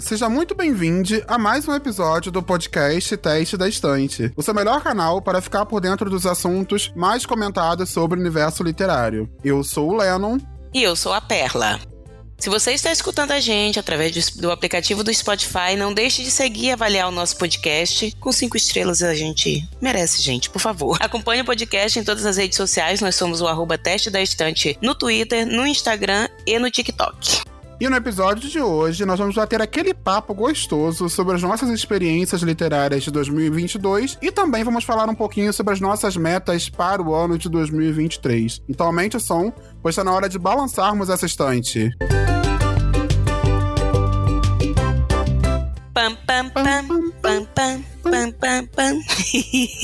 Seja muito bem-vindo a mais um episódio do podcast Teste da Estante, o seu melhor canal para ficar por dentro dos assuntos mais comentados sobre o universo literário. Eu sou o Lennon. E eu sou a Perla. Se você está escutando a gente através do, aplicativo do Spotify, não deixe de seguir e avaliar o nosso podcast. Com cinco estrelas a gente merece, gente, por favor. Acompanhe o podcast em todas as redes sociais. Nós somos o arroba teste da estante no Twitter, no Instagram e no TikTok. E no episódio de hoje, nós vamos bater aquele papo gostoso sobre as nossas experiências literárias de 2022 e também vamos falar um pouquinho sobre as nossas metas para o ano de 2023. Então aumente o som, pois está na hora de balançarmos essa estante. Pam, pam, pam, pam, pam, pam, pam, pam.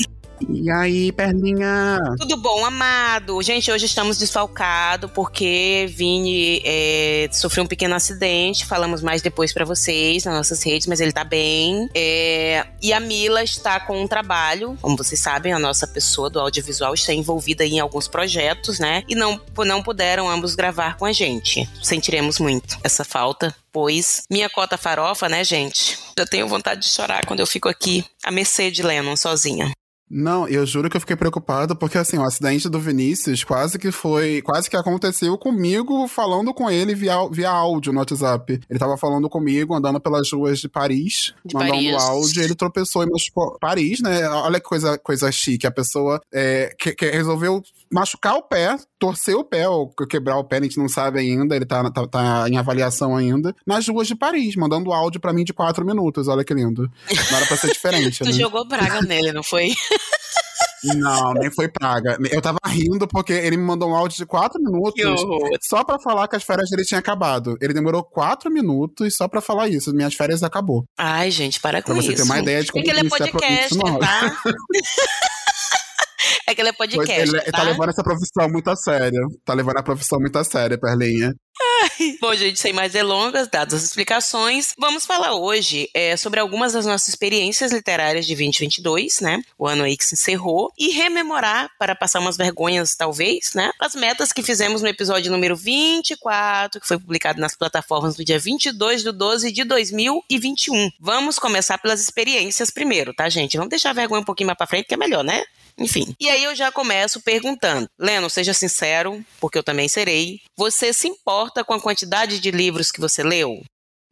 E aí, Perlinha? Tudo bom, amado? Gente, hoje estamos desfalcados porque Vini é, sofreu um pequeno acidente. Falamos mais depois para vocês nas nossas redes, mas ele tá bem. É, e a Mila está com um trabalho. Como vocês sabem, a nossa pessoa do audiovisual está envolvida em alguns projetos, né? E não, não puderam ambos gravar com a gente. Sentiremos muito essa falta pois minha cota farofa, né, gente? Já tenho vontade de chorar quando eu fico aqui à mercê de Lennon sozinha. Não, eu juro que eu fiquei preocupado porque assim, o acidente do Vinícius quase que foi, quase que aconteceu comigo falando com ele via, via áudio no WhatsApp. Ele tava falando comigo andando pelas ruas de Paris, de mandando Paris. áudio, ele tropeçou e machucou Paris, né? Olha que coisa, coisa chique, a pessoa é, que, que resolveu machucar o pé, torcer o pé ou quebrar o pé, a gente não sabe ainda, ele tá, tá, tá em avaliação ainda, nas ruas de Paris, mandando áudio para mim de quatro minutos, olha que lindo. Não era pra ser diferente, tu né? jogou praga nele, não foi? Não, nem foi praga. Eu tava rindo porque ele me mandou um áudio de quatro minutos só pra falar que as férias dele tinham acabado. Ele demorou quatro minutos só pra falar isso. Minhas férias acabou. Ai, gente, para com pra isso. Pra você ter uma ideia de como Porque ele é podcast, tá? É que ele é podcast. Pois ele, tá? tá levando essa profissão muito a sério. Tá levando a profissão muito a sério, Perlinha. Bom, gente, sem mais delongas, dadas as explicações, vamos falar hoje é, sobre algumas das nossas experiências literárias de 2022, né? O ano aí que se encerrou, e rememorar, para passar umas vergonhas, talvez, né? As metas que fizemos no episódio número 24, que foi publicado nas plataformas no dia 22 de 12 de 2021. Vamos começar pelas experiências primeiro, tá, gente? Vamos deixar a vergonha um pouquinho mais pra frente, que é melhor, né? Enfim. E aí eu já começo perguntando. Leno, seja sincero, porque eu também serei. Você se importa com a quantidade de livros que você leu?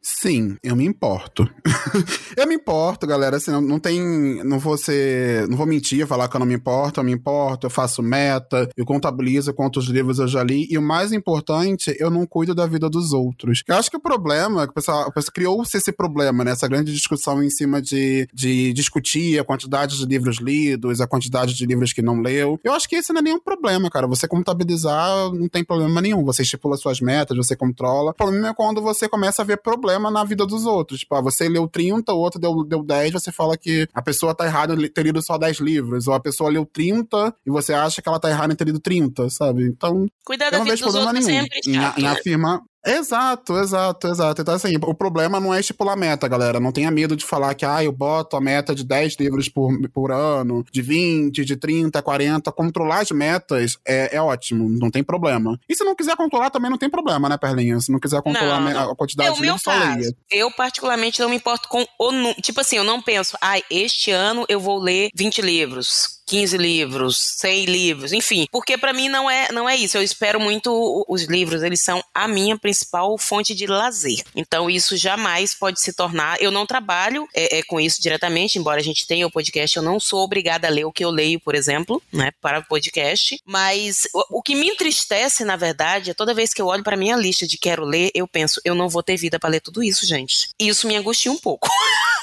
Sim, eu me importo. eu me importo, galera. Assim, não, não tem. Não vou ser. Não vou mentir, falar que eu não me importo, eu me importo, eu faço meta, eu contabilizo quantos livros eu já li. E o mais importante, eu não cuido da vida dos outros. Eu acho que o problema, que o pessoal criou-se esse problema, né? Essa grande discussão em cima de, de discutir a quantidade de livros lidos, a quantidade de livros que não leu. Eu acho que esse não é nenhum problema, cara. Você contabilizar não tem problema nenhum. Você estipula suas metas, você controla. O problema é quando você começa a ver problemas problema na vida dos outros. Tipo, ah, você leu 30, o outro deu, deu 10, você fala que a pessoa tá errada em ter lido só 10 livros. Ou a pessoa leu 30 e você acha que ela tá errada em ter lido 30, sabe? Então. Cuidar da vida dos outros nenhum sempre, em, em afirmar Exato, exato, exato. Então, assim, o problema não é estipular meta, galera. Não tenha medo de falar que, ah, eu boto a meta de 10 livros por, por ano, de 20, de 30, 40. Controlar as metas é, é ótimo, não tem problema. E se não quiser controlar, também não tem problema, né, Perlinha? Se não quiser controlar não, a quantidade é de livros, só leia. Eu, particularmente, não me importo com o. Tipo assim, eu não penso, ah, este ano eu vou ler 20 livros 15 livros, 100 livros, enfim. Porque para mim não é, não é isso. Eu espero muito os livros, eles são a minha principal fonte de lazer. Então isso jamais pode se tornar. Eu não trabalho é, é, com isso diretamente, embora a gente tenha o podcast, eu não sou obrigada a ler o que eu leio, por exemplo, né, para o podcast. Mas o, o que me entristece, na verdade, é toda vez que eu olho para minha lista de quero ler, eu penso, eu não vou ter vida para ler tudo isso, gente. E isso me angustia um pouco.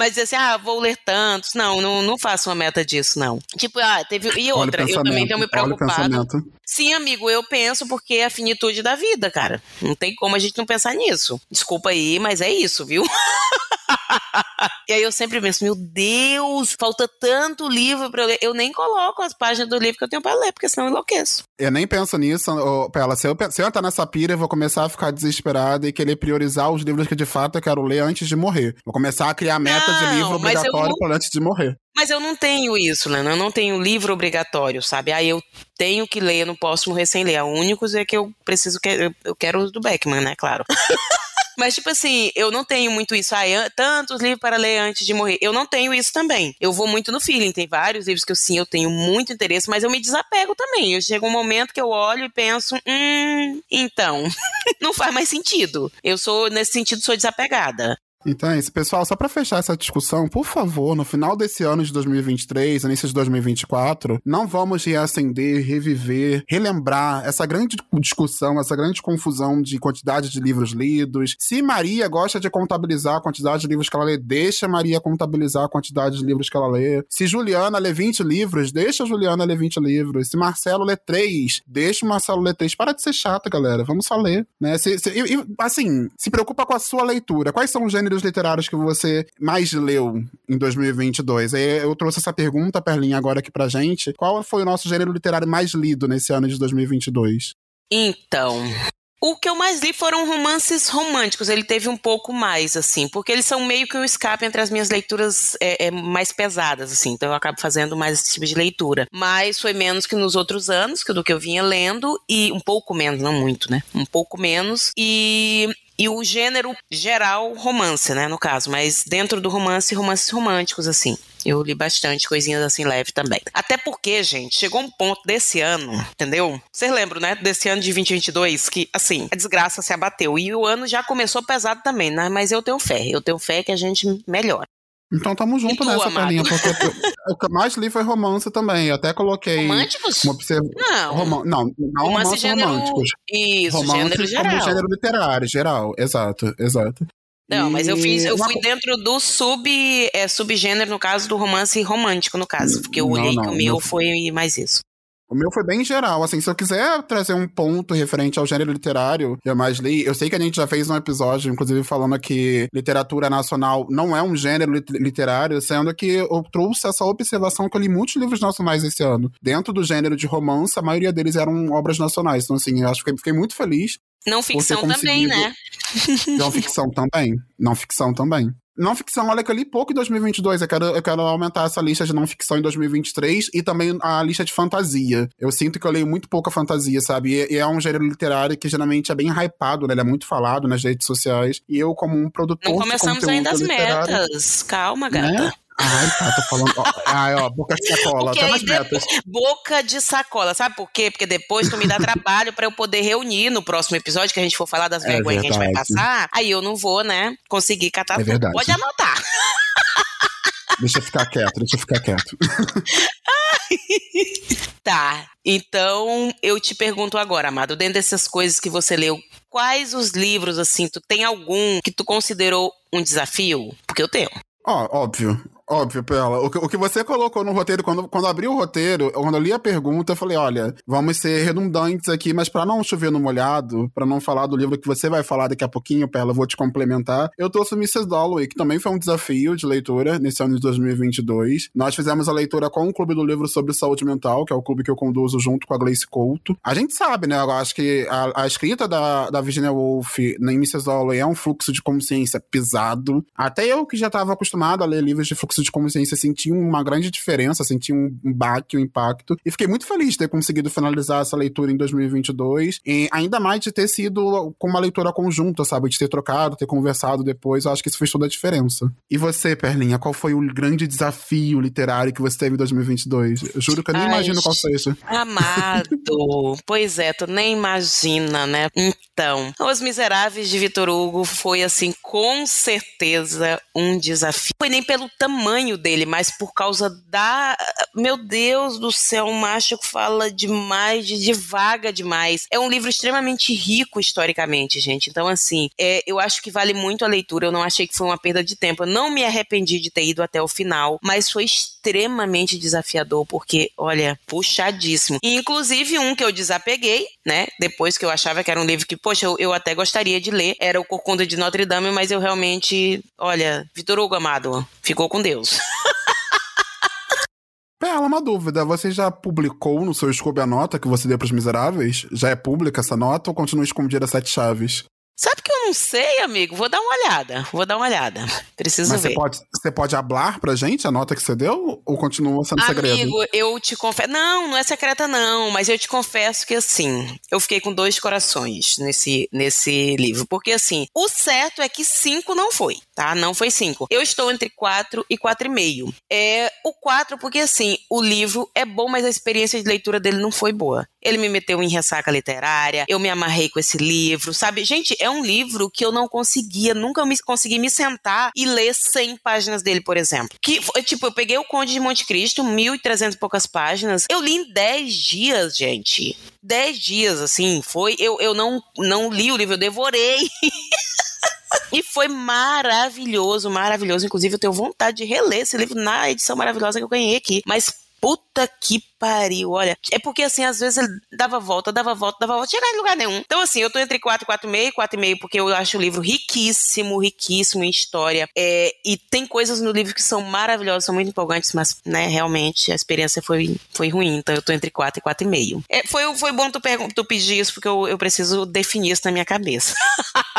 Mas dizer assim, ah, vou ler tantos. Não, não, não faço uma meta disso, não. Tipo, ah, teve. E outra, eu também tenho me preocupado. Sim, amigo, eu penso porque é a finitude da vida, cara. Não tem como a gente não pensar nisso. Desculpa aí, mas é isso, viu? e aí eu sempre penso, meu Deus, falta tanto livro para eu ler. Eu nem coloco as páginas do livro que eu tenho para ler, porque senão eu enlouqueço. Eu nem penso nisso, oh, Pela. Se eu, se eu entrar nessa pira, eu vou começar a ficar desesperado e querer priorizar os livros que de fato eu quero ler antes de morrer. Vou começar a criar meta não, de livro obrigatório não... para antes de morrer. Mas eu não tenho isso, Lena. Eu não tenho livro obrigatório, sabe? Aí eu tenho que ler, eu não posso morrer sem ler. O único é que eu preciso, eu quero os do Beckman, né? Claro. Mas, tipo assim, eu não tenho muito isso. Ah, tantos livros para ler antes de morrer. Eu não tenho isso também. Eu vou muito no feeling. Tem vários livros que eu sim, eu tenho muito interesse, mas eu me desapego também. Eu chego um momento que eu olho e penso, hum, então, não faz mais sentido. Eu sou, nesse sentido, sou desapegada. Então é isso, pessoal. Só para fechar essa discussão, por favor, no final desse ano de 2023, início de 2024, não vamos reacender, reviver, relembrar essa grande discussão, essa grande confusão de quantidade de livros lidos. Se Maria gosta de contabilizar a quantidade de livros que ela lê, deixa Maria contabilizar a quantidade de livros que ela lê. Se Juliana lê 20 livros, deixa Juliana ler 20 livros. Se Marcelo lê 3, deixa o Marcelo ler 3. Para de ser chata, galera. Vamos só ler, né? Se, se, e, assim, se preocupa com a sua leitura. Quais são os gêneros gêneros literários que você mais leu em 2022? Aí eu trouxe essa pergunta, Perlinha, agora aqui pra gente. Qual foi o nosso gênero literário mais lido nesse ano de 2022? Então, o que eu mais li foram romances românticos. Ele teve um pouco mais, assim, porque eles são meio que um escape entre as minhas leituras é, é, mais pesadas, assim. Então eu acabo fazendo mais esse tipo de leitura. Mas foi menos que nos outros anos, que do que eu vinha lendo, e um pouco menos, não muito, né? Um pouco menos. E e o gênero geral, romance, né, no caso, mas dentro do romance, romances românticos, assim. Eu li bastante coisinhas assim leve também. Até porque, gente, chegou um ponto desse ano, entendeu? Vocês lembram, né? Desse ano de 2022 que, assim, a desgraça se abateu. E o ano já começou pesado também, né? Mas eu tenho fé. Eu tenho fé que a gente melhora. Então tamo junto tu, nessa, Pelinha, porque o que mais li foi romance também. Eu até coloquei. Românticos? Uma observ... Não. Não, não romance, gênero... românticos. Isso, romance gênero geral. como gênero literário, geral. Exato, exato. Não, e... mas eu fiz, eu fui dentro do sub, é, subgênero, no caso, do romance romântico, no caso. Porque eu olhei não, não, que o meu não. foi mais isso. O meu foi bem geral, assim, se eu quiser trazer um ponto referente ao gênero literário que eu mais li, eu sei que a gente já fez um episódio, inclusive, falando que literatura nacional não é um gênero literário, sendo que eu trouxe essa observação que eu li muitos livros nacionais esse ano. Dentro do gênero de romance, a maioria deles eram obras nacionais. Então, assim, eu acho que fiquei muito feliz. Não ficção também, né? Não ficção também. Não ficção também. Não ficção, olha que eu li pouco em 2022. Eu quero, eu quero aumentar essa lista de não ficção em 2023 e também a lista de fantasia. Eu sinto que eu leio muito pouca fantasia, sabe? E, e é um gênero literário que geralmente é bem hypado, né? Ele é muito falado nas redes sociais. E eu, como um produtor. Não começamos ainda as metas. Calma, gata. Né? Ai, tá, tô falando. ai, ó, boca de sacola, até nas metas. Boca de sacola, sabe por quê? Porque depois tu me dá trabalho para eu poder reunir no próximo episódio, que a gente for falar das é vergonhas que a gente vai passar. Aí eu não vou, né, conseguir catar é tudo. Verdade. Pode anotar. Deixa eu ficar quieto, deixa eu ficar quieto. tá, então eu te pergunto agora, Amado, dentro dessas coisas que você leu, quais os livros, assim, tu tem algum que tu considerou um desafio? Porque eu tenho. Ó, oh, óbvio. Óbvio, Pela. O que, o que você colocou no roteiro, quando, quando abriu o roteiro, quando eu li a pergunta, eu falei: olha, vamos ser redundantes aqui, mas para não chover no molhado, para não falar do livro que você vai falar daqui a pouquinho, Pela, eu vou te complementar. Eu trouxe Mrs. Dalloway, que também foi um desafio de leitura nesse ano de 2022. Nós fizemos a leitura com o Clube do Livro sobre Saúde Mental, que é o clube que eu conduzo junto com a Gleice Couto. A gente sabe, né? Eu acho que a, a escrita da, da Virginia Woolf em Mrs. Dalloway é um fluxo de consciência pesado. Até eu que já estava acostumado a ler livros de fluxo de consciência, senti uma grande diferença, senti um baque, um impacto. E fiquei muito feliz de ter conseguido finalizar essa leitura em 2022. E ainda mais de ter sido com uma leitura conjunta, sabe? De ter trocado, ter conversado depois. Eu acho que isso fez toda a diferença. E você, Perlinha, qual foi o grande desafio literário que você teve em 2022? Eu juro que eu nem Ai, imagino qual seja. Amado! pois é, tu nem imagina, né? Então, Os Miseráveis de Vitor Hugo foi, assim, com certeza um desafio. Foi nem pelo tamanho dele, mas por causa da. Meu Deus do céu, um macho fala demais, de, devaga demais. É um livro extremamente rico historicamente, gente. Então, assim, é, eu acho que vale muito a leitura. Eu não achei que foi uma perda de tempo. Eu não me arrependi de ter ido até o final, mas foi extremamente desafiador, porque, olha, puxadíssimo. E, inclusive, um que eu desapeguei, né? Depois que eu achava que era um livro que, poxa, eu, eu até gostaria de ler, era o Corcunda de Notre Dame, mas eu realmente, olha, Vitor Hugo Amado, ficou com Deus. Pela, uma dúvida. Você já publicou no seu Scooby a nota que você deu pros miseráveis? Já é pública essa nota ou continua escondida sete chaves? Sabe que eu não sei, amigo. Vou dar uma olhada. Vou dar uma olhada. Preciso Mas ver. Você pode, você pode hablar pra gente a nota que você deu? Ou continua sendo Amigo, segredo? Amigo, eu te confesso. Não, não é secreta, não. Mas eu te confesso que, assim, eu fiquei com dois corações nesse, nesse livro. Porque, assim, o certo é que cinco não foi, tá? Não foi cinco. Eu estou entre quatro e quatro e meio. É o quatro, porque, assim, o livro é bom, mas a experiência de leitura dele não foi boa. Ele me meteu em ressaca literária, eu me amarrei com esse livro, sabe? Gente, é um livro que eu não conseguia, nunca me, consegui me sentar e ler 100 páginas dele, por exemplo. Que, tipo, eu peguei o Conde de Monte Cristo, 1.300 e poucas páginas, eu li em 10 dias, gente. 10 dias, assim, foi. Eu, eu não, não li o livro, eu devorei. E foi maravilhoso, maravilhoso. Inclusive, eu tenho vontade de reler esse livro na edição maravilhosa que eu ganhei aqui. Mas puta que pariu, olha. É porque assim, às vezes ele dava volta, dava volta, dava volta, chegar em lugar nenhum. Então, assim, eu tô entre 4 e 4,5, 4,5, porque eu acho o livro riquíssimo, riquíssimo em história. É, e tem coisas no livro que são maravilhosas, são muito empolgantes, mas, né, realmente a experiência foi, foi ruim. Então, eu tô entre 4 e 4,5. É, foi, foi bom tu, tu pedir isso, porque eu, eu preciso definir isso na minha cabeça.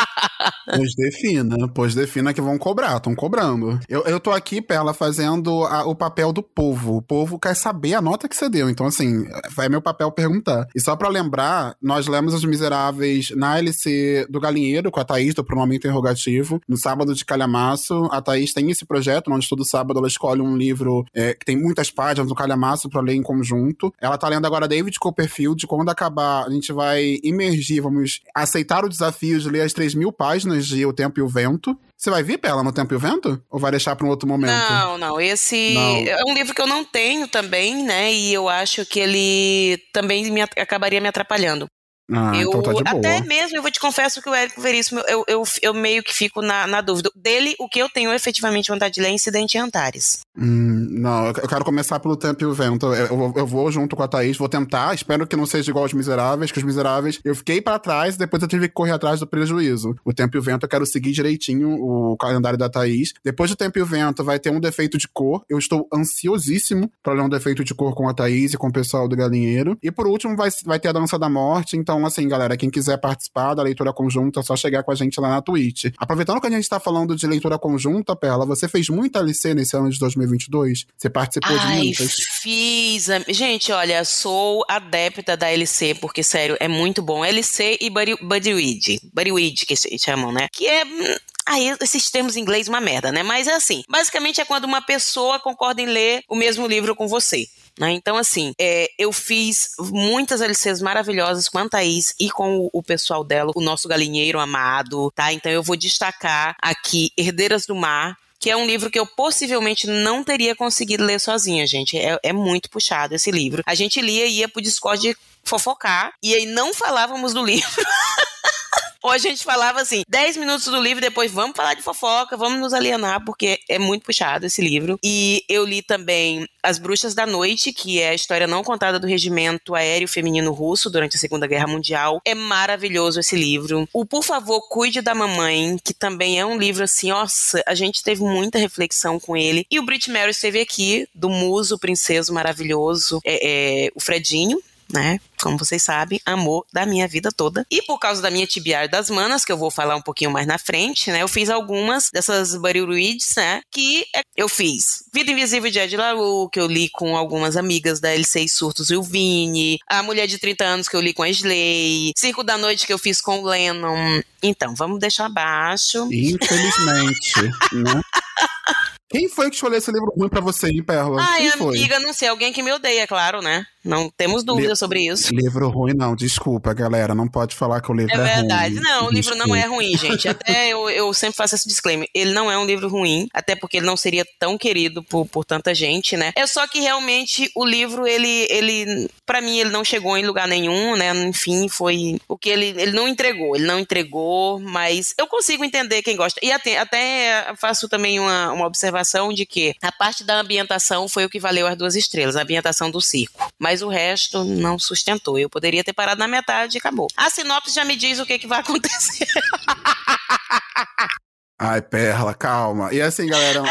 pois defina, pois defina que vão cobrar, estão cobrando. Eu, eu tô aqui, Perla, fazendo a, o papel do povo. O povo quer saber a nota que você deu. Então, assim, é meu papel perguntar. E só para lembrar, nós lemos Os Miseráveis na LC do Galinheiro, com a Thaís, do pronome interrogativo, no sábado de calhamaço. A Thaís tem esse projeto, onde todo sábado ela escolhe um livro é, que tem muitas páginas do calhamaço para ler em conjunto. Ela tá lendo agora David Copperfield. Quando acabar, a gente vai imergir, vamos aceitar o desafio de ler as 3 mil páginas de O Tempo e o Vento. Você vai vir, Pela, no Tempo e o Vento? Ou vai deixar para um outro momento? Não, não. Esse não. é um livro que eu não tenho também, né? E eu acho que ele também me, acabaria me atrapalhando. Ah, eu, então tá de boa. Até mesmo, eu vou te confesso que o Érico Veríssimo, eu, eu, eu meio que fico na, na dúvida. Dele, o que eu tenho efetivamente vontade de ler é Incidente em Antares. Hum, não, eu quero começar pelo Tempo e o Vento. Eu, eu, eu, vou junto com a Thaís, vou tentar. Espero que não seja igual aos Miseráveis, que os Miseráveis eu fiquei para trás e depois eu tive que correr atrás do prejuízo. O Tempo e o Vento eu quero seguir direitinho o calendário da Thaís. Depois do Tempo e o Vento vai ter um defeito de cor. Eu estou ansiosíssimo para ler um defeito de cor com a Thaís e com o pessoal do Galinheiro. E por último vai, vai ter a Dança da Morte. Então, assim, galera, quem quiser participar da leitura conjunta, é só chegar com a gente lá na Twitch. Aproveitando que a gente está falando de leitura conjunta, Perla, você fez muita LC nesse ano de 2022? Você participou Ai, de muitas? Fiz. Gente, olha, sou adepta da LC, porque, sério, é muito bom. LC e Buddy, Buddy Read. Buddy Read, que chamam, né? Que é Aí, esses termos em inglês, uma merda, né? Mas é assim: basicamente é quando uma pessoa concorda em ler o mesmo livro com você. Né? Então, assim, é, eu fiz muitas LCs maravilhosas com a Thaís e com o, o, pessoal dela, o nosso galinheiro amado, tá? Então, eu vou destacar aqui Herdeiras do Mar, que é um livro que eu possivelmente não teria conseguido ler sozinha, gente. É, é muito puxado esse livro. A gente lia e ia pro Discord fofocar, e aí não falávamos do livro. Ou a gente falava assim, 10 minutos do livro, depois vamos falar de fofoca, vamos nos alienar, porque é muito puxado esse livro. E eu li também As Bruxas da Noite, que é a história não contada do regimento aéreo feminino russo durante a Segunda Guerra Mundial. É maravilhoso esse livro. O Por Favor, Cuide da Mamãe, que também é um livro assim, nossa, a gente teve muita reflexão com ele. E o Brit Mary esteve aqui, do Muso Princeso Maravilhoso, é, é, o Fredinho, né? Como vocês sabem, amor da minha vida toda. E por causa da minha tibiar das manas, que eu vou falar um pouquinho mais na frente, né? Eu fiz algumas dessas Buddy Reads, né? Que eu fiz Vida Invisível de Ed LaRue, que eu li com algumas amigas da L6 Surtos e o Vini. A Mulher de 30 Anos, que eu li com a Slay. Circo da Noite, que eu fiz com o Lennon. Então, vamos deixar abaixo. Infelizmente, né? Quem foi que escolheu esse livro ruim pra você, hein, Perla? Ai, Quem amiga, foi? não sei. Alguém que me odeia, claro, né? Não temos dúvida sobre isso. Livro ruim, não. Desculpa, galera. Não pode falar que o livro é, é verdade. ruim. Não, o livro não é ruim, gente. Até eu, eu sempre faço esse disclaimer. Ele não é um livro ruim, até porque ele não seria tão querido por, por tanta gente, né? É só que realmente o livro, ele, ele para mim, ele não chegou em lugar nenhum, né? Enfim, foi o que ele, ele não entregou. Ele não entregou, mas eu consigo entender quem gosta. E até, até faço também uma, uma observação de que a parte da ambientação foi o que valeu as duas estrelas, a ambientação do circo. Mas o resto não sustentou. Eu poderia ter parado na metade e acabou. A sinopse já me diz o que, que vai acontecer. Ai, Perla, calma. E assim, galera, um,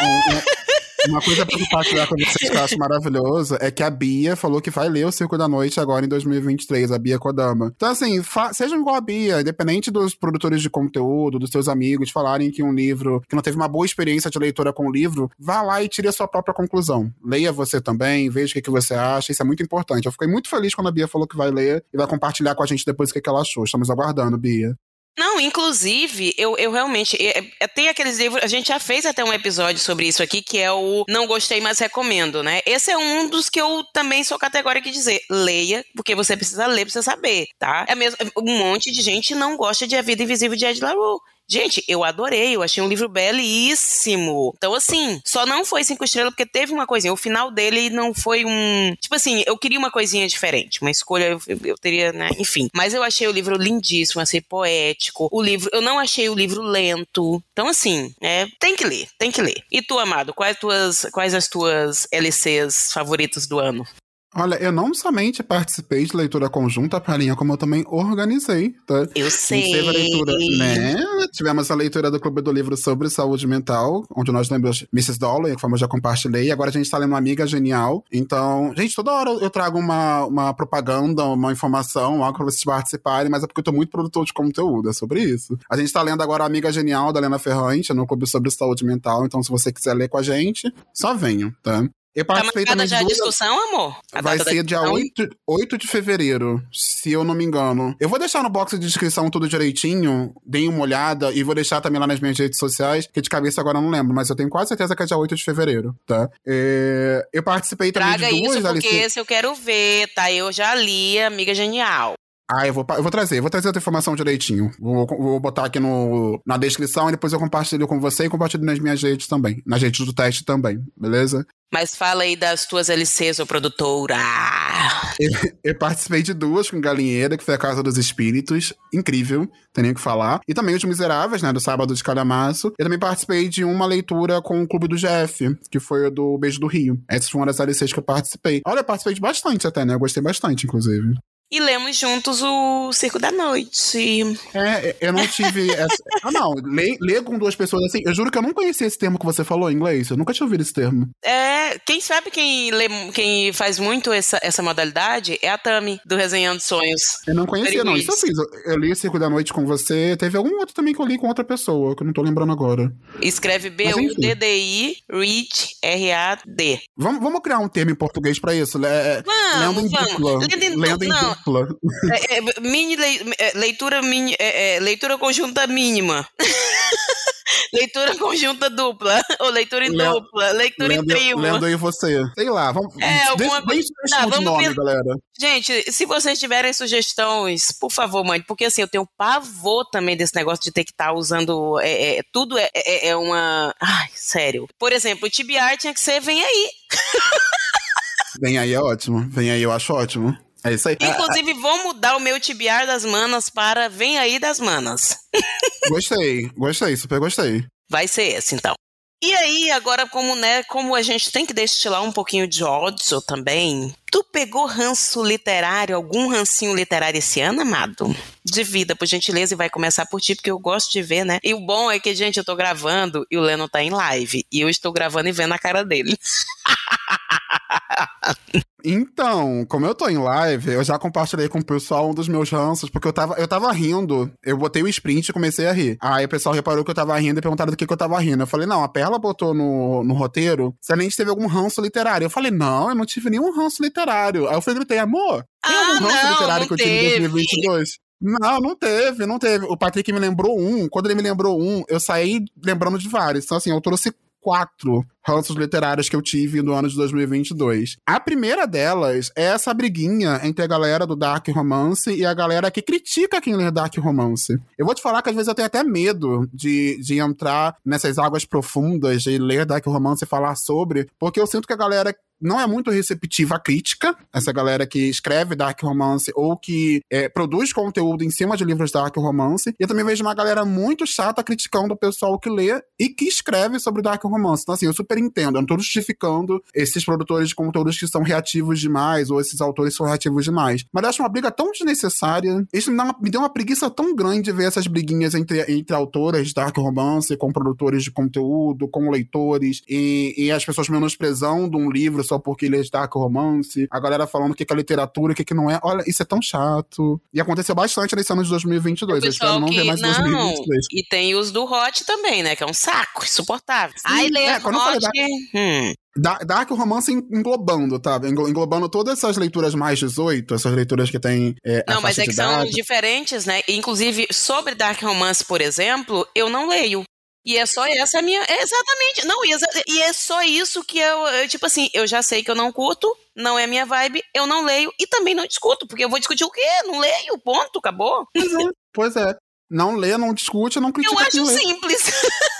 Uma coisa pra compartilhar com vocês que eu acho maravilhoso é que a Bia falou que vai ler o Circo da Noite agora em 2023, a Bia Kodama. Então, assim, sejam igual a Bia, independente dos produtores de conteúdo, dos seus amigos falarem que um livro, que não teve uma boa experiência de leitura com o livro, vá lá e tire a sua própria conclusão. Leia você também, veja o que, que você acha, isso é muito importante. Eu fiquei muito feliz quando a Bia falou que vai ler e vai compartilhar com a gente depois o que, que ela achou. Estamos aguardando, Bia. Não, inclusive, eu, eu realmente. É, é, tem aqueles livros. A gente já fez até um episódio sobre isso aqui, que é o Não Gostei, mas Recomendo, né? Esse é um dos que eu também sou categórica de dizer. Leia, porque você precisa ler você saber, tá? É mesmo. Um monte de gente não gosta de A Vida Invisível de Ed LaRue. Gente, eu adorei, eu achei um livro belíssimo. Então, assim, só não foi cinco estrelas porque teve uma coisinha. O final dele não foi um. Tipo assim, eu queria uma coisinha diferente. Uma escolha, eu, eu teria, né? Enfim. Mas eu achei o livro lindíssimo, achei poético. O livro, eu não achei o livro lento. Então, assim, é, tem que ler, tem que ler. E tu, amado, quais, tuas, quais as tuas LCs favoritas do ano? Olha, eu não somente participei de leitura conjunta, Palinha, como eu também organizei, tá? Eu sei. Teve a leitura, né? Tivemos a leitura do Clube do Livro sobre saúde mental, onde nós lembramos Mrs. Dollar, que eu já compartilhei. Agora a gente tá lendo uma amiga genial. Então, gente, toda hora eu trago uma, uma propaganda, uma informação, algo pra vocês participarem, mas é porque eu tô muito produtor de conteúdo, é sobre isso. A gente tá lendo agora a Amiga Genial, da Helena Ferrante, no Clube sobre saúde mental. Então, se você quiser ler com a gente, só venham, tá? Eu tá participei tá também já de duas... discussão, amor? A Vai ser dia 8, 8 de fevereiro, se eu não me engano. Eu vou deixar no box de descrição tudo direitinho, deem uma olhada e vou deixar também lá nas minhas redes sociais, que de cabeça agora eu não lembro, mas eu tenho quase certeza que é dia 8 de fevereiro, tá? É... Eu participei também Traga de duas... isso, porque esse eu quero ver, tá? Eu já li, amiga genial. Ah, eu vou, eu vou trazer, eu vou trazer outra informação direitinho. Vou, vou botar aqui no, na descrição e depois eu compartilho com você e compartilho nas minhas redes também. Nas redes do teste também, beleza? Mas fala aí das tuas LCs, ô produtora. Eu, eu, participei de duas com Galinheira, que foi a Casa dos Espíritos. Incrível, tem nem o que falar. E também Os Miseráveis, né, do Sábado de Calhamaço. Eu também participei de uma leitura com o Clube do GF, que foi o do Beijo do Rio. Essas foram as LCs que eu participei. Olha, eu participei de bastante até, né? Eu gostei bastante, inclusive e lemos juntos o Circo da Noite. É, eu não tive. essa... Ah, não. Ler, ler com duas pessoas assim. Eu juro que eu não conhecia esse termo que você falou em inglês. Eu nunca tinha ouvido esse termo. É, quem sabe quem, lê, quem faz muito essa, essa modalidade é a Tami, do Resenhando Sonhos. Eu não conhecia, não. Isso eu fiz. Eu li Circo da Noite com você. Teve algum outro também que eu li com outra pessoa, que eu não tô lembrando agora. Escreve B-U-D-D-I, Reach, R-A-D. Vamos, vamos criar um termo em português pra isso? É, vamos, vamos. Lendo em Lendo em não, dupla. É, é, mini é, leitura, mini, é, é, leitura conjunta mínima. leitura conjunta dupla. Ou leitura em dupla. Leitura em primo. Lendo aí você. Sei lá, vamos. É, alguma coisa. Tá, vamos nome, ver... galera. Gente, se vocês tiverem sugestões, por favor, mãe, porque assim, eu tenho pavor também desse negócio de ter que estar tá usando. É, é, tudo é, é, é, uma. Ai, sério. Por exemplo, o TBR tinha que ser Vem aí. Vem aí é ótimo. Vem aí eu acho ótimo. É isso aí. Inclusive, vou mudar o meu tibiar das manas para Vem aí das manas. Gostei, gostei, super gostei. Vai ser esse, então. E aí, agora, como, né, como a gente tem que destilar um pouquinho de ódio também, tu pegou ranço literário, algum rancinho literário esse ano, amado? De vida, por gentileza, e vai começar por ti, porque eu gosto de ver, né? E o bom é que, gente, eu tô gravando e o Leno tá em live. E eu estou gravando e vendo a cara dele. Então, como eu tô em live, eu já compartilhei com o pessoal um dos meus ranços, porque eu tava, eu tava rindo. Eu botei o sprint e comecei a rir. Aí o pessoal reparou que eu tava rindo e perguntaram do que, que eu tava rindo. Eu falei, não, a Perla botou no, no roteiro se a gente teve algum ranço literário. Eu falei, não, eu não tive nenhum ranço literário. Aí eu falei, gritei, amor, tem ah, algum ranço não, literário não que eu tive em 2022? Não, não teve, não teve. O Patrick me lembrou um. Quando ele me lembrou um, eu saí lembrando de vários. Então, assim, eu trouxe quatro ranços literários que eu tive no ano de 2022. A primeira delas é essa briguinha entre a galera do Dark Romance e a galera que critica quem lê Dark Romance. Eu vou te falar que às vezes eu tenho até medo de, de entrar nessas águas profundas, de ler Dark Romance e falar sobre, porque eu sinto que a galera não é muito receptiva à crítica, essa galera que escreve dark romance ou que é, produz conteúdo em cima de livros dark romance. E eu também vejo uma galera muito chata criticando o pessoal que lê e que escreve sobre dark romance. Então, assim, eu super entendo. Eu não tô justificando esses produtores de conteúdos que são reativos demais, ou esses autores são reativos demais. Mas eu acho uma briga tão desnecessária. Isso me, dá uma, me deu uma preguiça tão grande ver essas briguinhas entre, entre autoras de dark romance, com produtores de conteúdo, com leitores, e, e as pessoas menosprezando um livro só porque ele é de dark romance, a galera falando o que é literatura, o que, que não é. Olha, isso é tão chato. E aconteceu bastante nesse ano de 2022. Eu espero não que... ver mais em 2023. E tem os do Hot também, né? Que é um saco, insuportável. Sim, Ai, lê é, Hot... Dark... Hum. Dark romance englobando, tá? Englobando todas essas leituras mais 18, essas leituras que tem. É, não, mas é que são diferentes, né? Inclusive, sobre Dark Romance, por exemplo, eu não leio. E é só essa a minha. É exatamente. Não, e é só isso que eu, eu, Tipo assim, eu já sei que eu não curto, não é minha vibe, eu não leio e também não discuto, porque eu vou discutir o quê? Não leio, ponto, acabou. Pois é. Pois é. Não lê, não discute, não critica. Eu acho simples.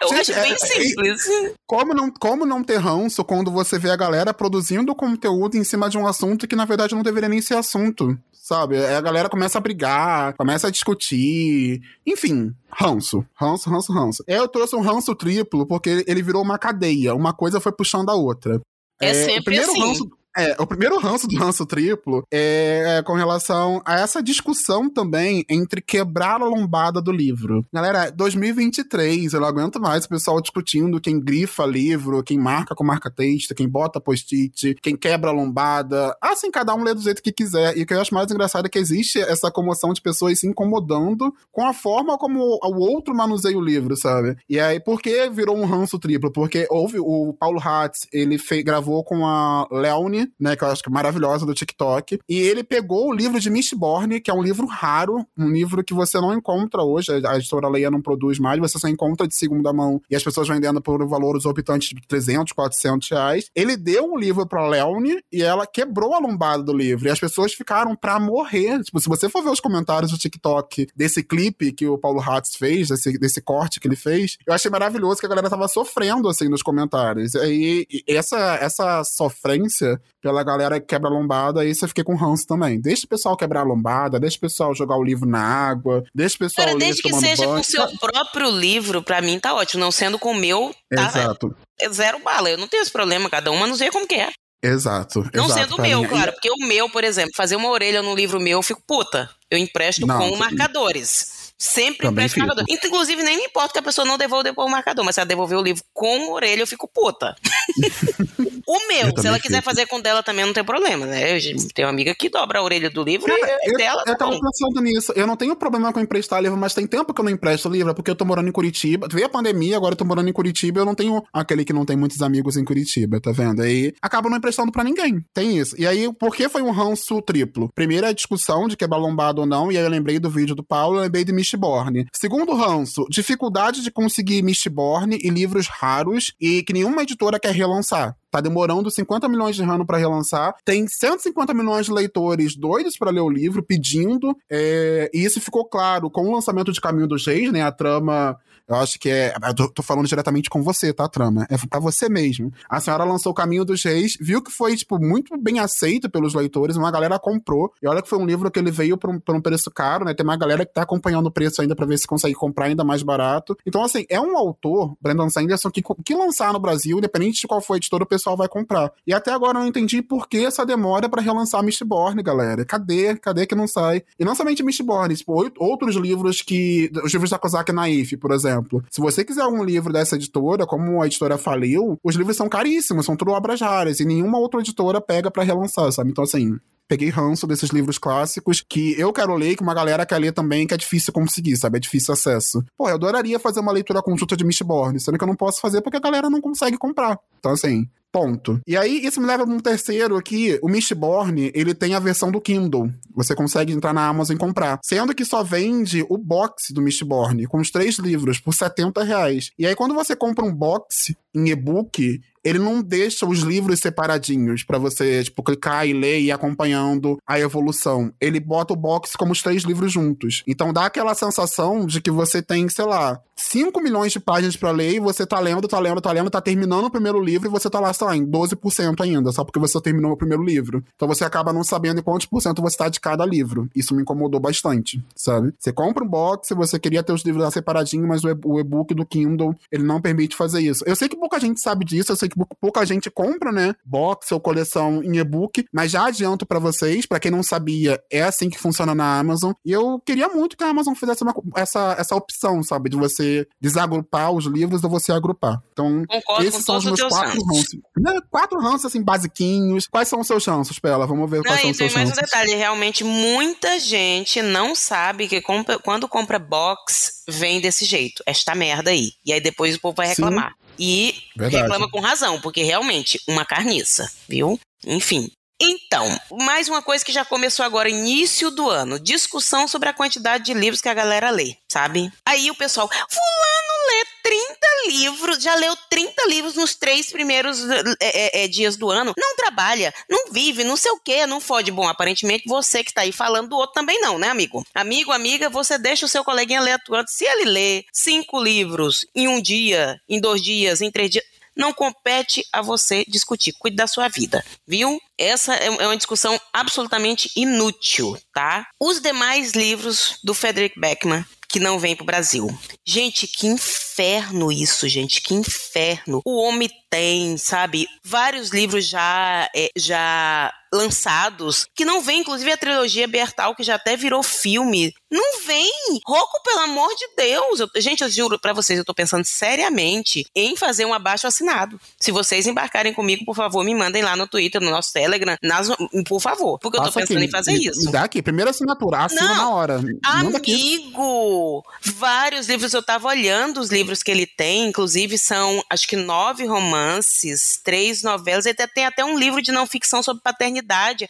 Eu Gente, acho bem é, é simples. É, como, não, como não ter ranço quando você vê a galera produzindo conteúdo em cima de um assunto que na verdade não deveria nem ser assunto? Sabe? a galera começa a brigar, começa a discutir. Enfim, ranço. Ranço, ranço, ranço. Eu trouxe um ranço triplo porque ele virou uma cadeia. Uma coisa foi puxando a outra. É, é sempre o primeiro assim. Ranço, é, o primeiro ranço do ranço triplo é, é com relação a essa discussão também entre quebrar a lombada do livro. Galera, 2023, eu não aguento mais o pessoal discutindo quem grifa livro, quem marca com marca-texto, quem bota post-it, quem quebra a lombada. Assim, cada um lê do jeito que quiser. E o que eu acho mais engraçado é que existe essa comoção de pessoas se incomodando com a forma como o outro manuseia o livro, sabe? E aí, por que virou um ranço triplo? Porque houve o Paulo Hatz, ele fez, gravou com a Leone né, que eu acho que é maravilhosa do TikTok. E ele pegou o livro de Mistborn, que é um livro raro, um livro que você não encontra hoje, a editora Leia não produz mais, você só encontra de segunda mão e as pessoas vendendo por um valor exorbitante de 300, 400 reais. Ele deu o livro pra Leone e ela quebrou a lombada do livro. E as pessoas ficaram pra morrer. Tipo, se você for ver os comentários do TikTok desse clipe que o Paulo Hatz fez, desse, desse corte que ele fez, eu achei maravilhoso que a galera tava sofrendo, assim, nos comentários. E, e essa, essa sofrência pela galera que quebra a lombada, aí você fica com ranço também. Deixa o pessoal quebrar a lombada, deixa o pessoal jogar o livro na água, deixa o pessoal Cara, desde que seja banho. com o seu próprio livro, pra mim tá ótimo. Não sendo com o meu, tá Exato. É zero bala. Eu não tenho esse problema, cada um manuseia como quer. Exato. Não exato, sendo o meu, mim. claro. Porque o meu, por exemplo, fazer uma orelha no livro meu, eu fico puta. Eu empresto não, com marcadores. Sempre empresto marcador. Inclusive, nem me importa que a pessoa não devolva o marcador, mas se ela devolver o livro com orelha, eu fico puta. o meu, se ela fico. quiser fazer com dela também, não tem problema, né? Eu tenho uma amiga que dobra a orelha do livro Cara, e eu, dela. Eu tá tava pensando nisso. Eu não tenho problema com emprestar livro, mas tem tempo que eu não empresto livro, porque eu tô morando em Curitiba. Veio a pandemia, agora eu tô morando em Curitiba, eu não tenho aquele que não tem muitos amigos em Curitiba, tá vendo? Aí acaba não emprestando para ninguém. Tem isso. E aí, por que foi um ranço triplo? Primeiro a discussão de quebrar lombado ou não, e aí eu lembrei do vídeo do Paulo, eu lembrei de Mistborn. Segundo ranço, dificuldade de conseguir Mistborn e livros raros e que nenhuma editora quer relançar. Tá demorando 50 milhões de anos para relançar. Tem 150 milhões de leitores doidos para ler o livro, pedindo. É, e isso ficou claro com o lançamento de Caminho dos Reis, né? A trama eu acho que é. Eu tô, tô, falando diretamente com você, tá, trama? É pra você mesmo. A senhora lançou o Caminho dos Reis, viu que foi, tipo, muito bem aceito pelos leitores, uma galera comprou. E olha que foi um livro que ele veio por um, por um preço caro, né? Tem uma galera que tá acompanhando o preço ainda para ver se consegue comprar ainda mais barato. Então, assim, é um autor, Brandon Sanderson, que, que lançar no Brasil, independente de qual for a editora, o pessoal vai comprar. E até agora eu não entendi por que essa demora para relançar Mistborn, galera. Cadê? Cadê que não sai? E não somente Mistborn, tipo, outros livros que. Os livros da Kozak Naif, por exemplo exemplo. Se você quiser um livro dessa editora, como a editora faliu, os livros são caríssimos, são tudo obras raras, e nenhuma outra editora pega para relançar, sabe? Então, assim, peguei ranço desses livros clássicos que eu quero ler, que uma galera quer ler também, que é difícil conseguir, sabe? É difícil acesso. Pô, eu adoraria fazer uma leitura conjunta de Mistborn, sendo que eu não posso fazer porque a galera não consegue comprar. Então, assim, Ponto. E aí, isso me leva para um terceiro aqui. O Mistborn, ele tem a versão do Kindle. Você consegue entrar na Amazon e comprar. Sendo que só vende o box do Mistborn, com os três livros, por 70 reais. E aí, quando você compra um box em e-book, ele não deixa os livros separadinhos para você, tipo, clicar e ler e ir acompanhando a evolução. Ele bota o box como os três livros juntos. Então dá aquela sensação de que você tem, sei lá, 5 milhões de páginas para ler e você tá lendo, tá lendo, tá lendo, tá terminando o primeiro livro e você tá lá, sei lá, em 12% ainda, só porque você terminou o primeiro livro. Então você acaba não sabendo em quantos por cento você tá de cada livro. Isso me incomodou bastante, sabe? Você compra um box, você queria ter os livros lá separadinho, mas o e-book do Kindle, ele não permite fazer isso. Eu sei que pouca gente sabe disso, eu sei que pouca gente compra, né, box ou coleção em e-book, mas já adianto para vocês, para quem não sabia, é assim que funciona na Amazon. E eu queria muito que a Amazon fizesse uma, essa, essa opção, sabe, de você desagrupar os livros ou você agrupar. Então, Concordo esses são os meus quatro ranços. Né? Quatro ranços, assim, basiquinhos. Quais são os seus ranços, Pela? Vamos ver quais não, são os seus mais ranços. um detalhe, realmente, muita gente não sabe que compra, quando compra box, vem desse jeito. Esta merda aí. E aí depois o povo vai reclamar. Sim. E Verdade. reclama com razão, porque realmente, uma carniça, viu? Enfim, então, mais uma coisa que já começou agora, início do ano, discussão sobre a quantidade de livros que a galera lê, sabe? Aí o pessoal, fulano lê 30 livros, já leu 30 livros nos três primeiros é, é, dias do ano, não trabalha, não vive, não sei o que, não fode. Bom, aparentemente você que tá aí falando do outro também não, né, amigo? Amigo, amiga, você deixa o seu coleguinha ler. Se ele lê cinco livros em um dia, em dois dias, em três dias não compete a você discutir. Cuide da sua vida, viu? Essa é, é uma discussão absolutamente inútil, tá? Os demais livros do Frederick Beckman que não vem pro Brasil. Gente, que inferno isso, gente, que inferno. O homem tem, sabe, vários livros já é, já lançados, que não vem, inclusive a trilogia Bertal, que já até virou filme. Não vem! Rocco, pelo amor de Deus! Eu, gente, eu juro pra vocês, eu tô pensando seriamente em fazer um abaixo assinado. Se vocês embarcarem comigo, por favor, me mandem lá no Twitter, no nosso Telegram, nas, por favor, porque Passa eu tô pensando aqui, em fazer me, isso. Me dá aqui, primeira assinatura, assina não, na hora. Amigo! Vários livros, eu tava olhando os livros que ele tem, inclusive são, acho que nove romances, três novelas, ele tem até um livro de não ficção sobre paternidade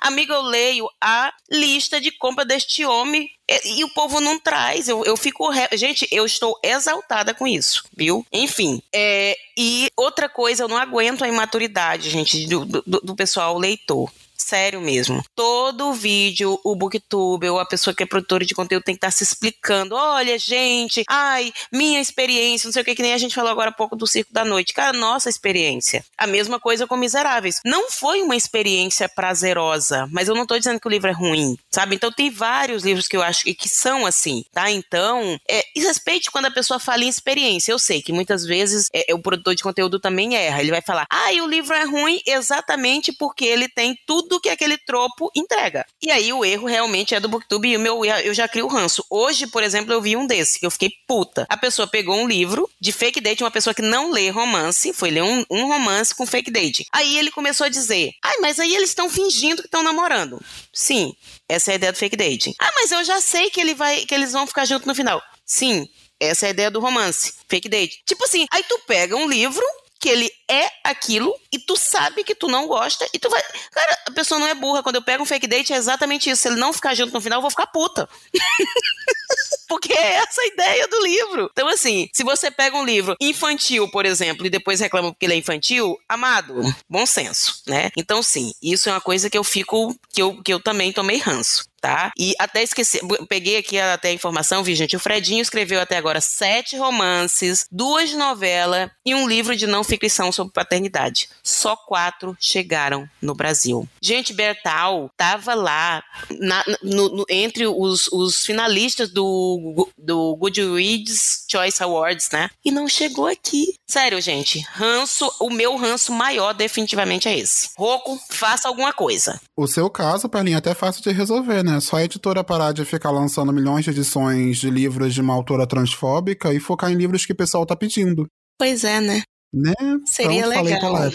Amiga, eu leio a lista de compra deste homem e, e o povo não traz. Eu, eu fico. Re... Gente, eu estou exaltada com isso, viu? Enfim. É, e outra coisa, eu não aguento a imaturidade, gente, do, do, do pessoal leitor sério mesmo. Todo vídeo, o booktube ou a pessoa que é produtora de conteúdo tem que estar tá se explicando. Olha, gente, ai, minha experiência, não sei o que, que nem a gente falou agora há pouco do Circo da Noite. Cara, nossa experiência. A mesma coisa com Miseráveis. Não foi uma experiência prazerosa, mas eu não tô dizendo que o livro é ruim, sabe? Então tem vários livros que eu acho que, são assim, tá? Então, é, respeite quando a pessoa fala em experiência. Eu sei que muitas vezes é, o produtor de conteúdo também erra. Ele vai falar, ah, o livro é ruim exatamente porque ele tem tudo tudo que aquele tropo entrega. E aí o erro realmente é do Booktube e o meu eu já crio ranço. Hoje, por exemplo, eu vi um desse que eu fiquei puta. A pessoa pegou um livro de fake date, uma pessoa que não lê romance, foi ler um, um romance com fake date. Aí ele começou a dizer: "Ai, mas aí eles estão fingindo que estão namorando". Sim, essa é a ideia do fake dating. Ah, mas eu já sei que ele vai que eles vão ficar juntos no final. Sim, essa é a ideia do romance, fake date. Tipo assim, aí tu pega um livro que ele é aquilo e tu sabe que tu não gosta e tu vai. Cara, a pessoa não é burra. Quando eu pego um fake date é exatamente isso. Se ele não ficar junto no final, eu vou ficar puta. Porque é essa a ideia do livro. Então, assim, se você pega um livro infantil, por exemplo, e depois reclama porque ele é infantil, amado, bom senso, né? Então, sim, isso é uma coisa que eu fico, que eu, que eu também tomei ranço tá? E até esqueci, peguei aqui até a informação, vi, gente, o Fredinho escreveu até agora sete romances, duas novelas e um livro de não ficção sobre paternidade. Só quatro chegaram no Brasil. Gente, Bertal tava lá na, no, no, entre os, os finalistas do, do Goodreads Choice Awards, né? E não chegou aqui. Sério, gente, ranço, o meu ranço maior definitivamente é esse. Roco, faça alguma coisa. O seu caso, Perlinha, é até fácil de resolver, né? Só a editora parar de ficar lançando milhões de edições de livros de uma autora transfóbica e focar em livros que o pessoal tá pedindo. Pois é, né? Né? Seria Pronto, legal. Falei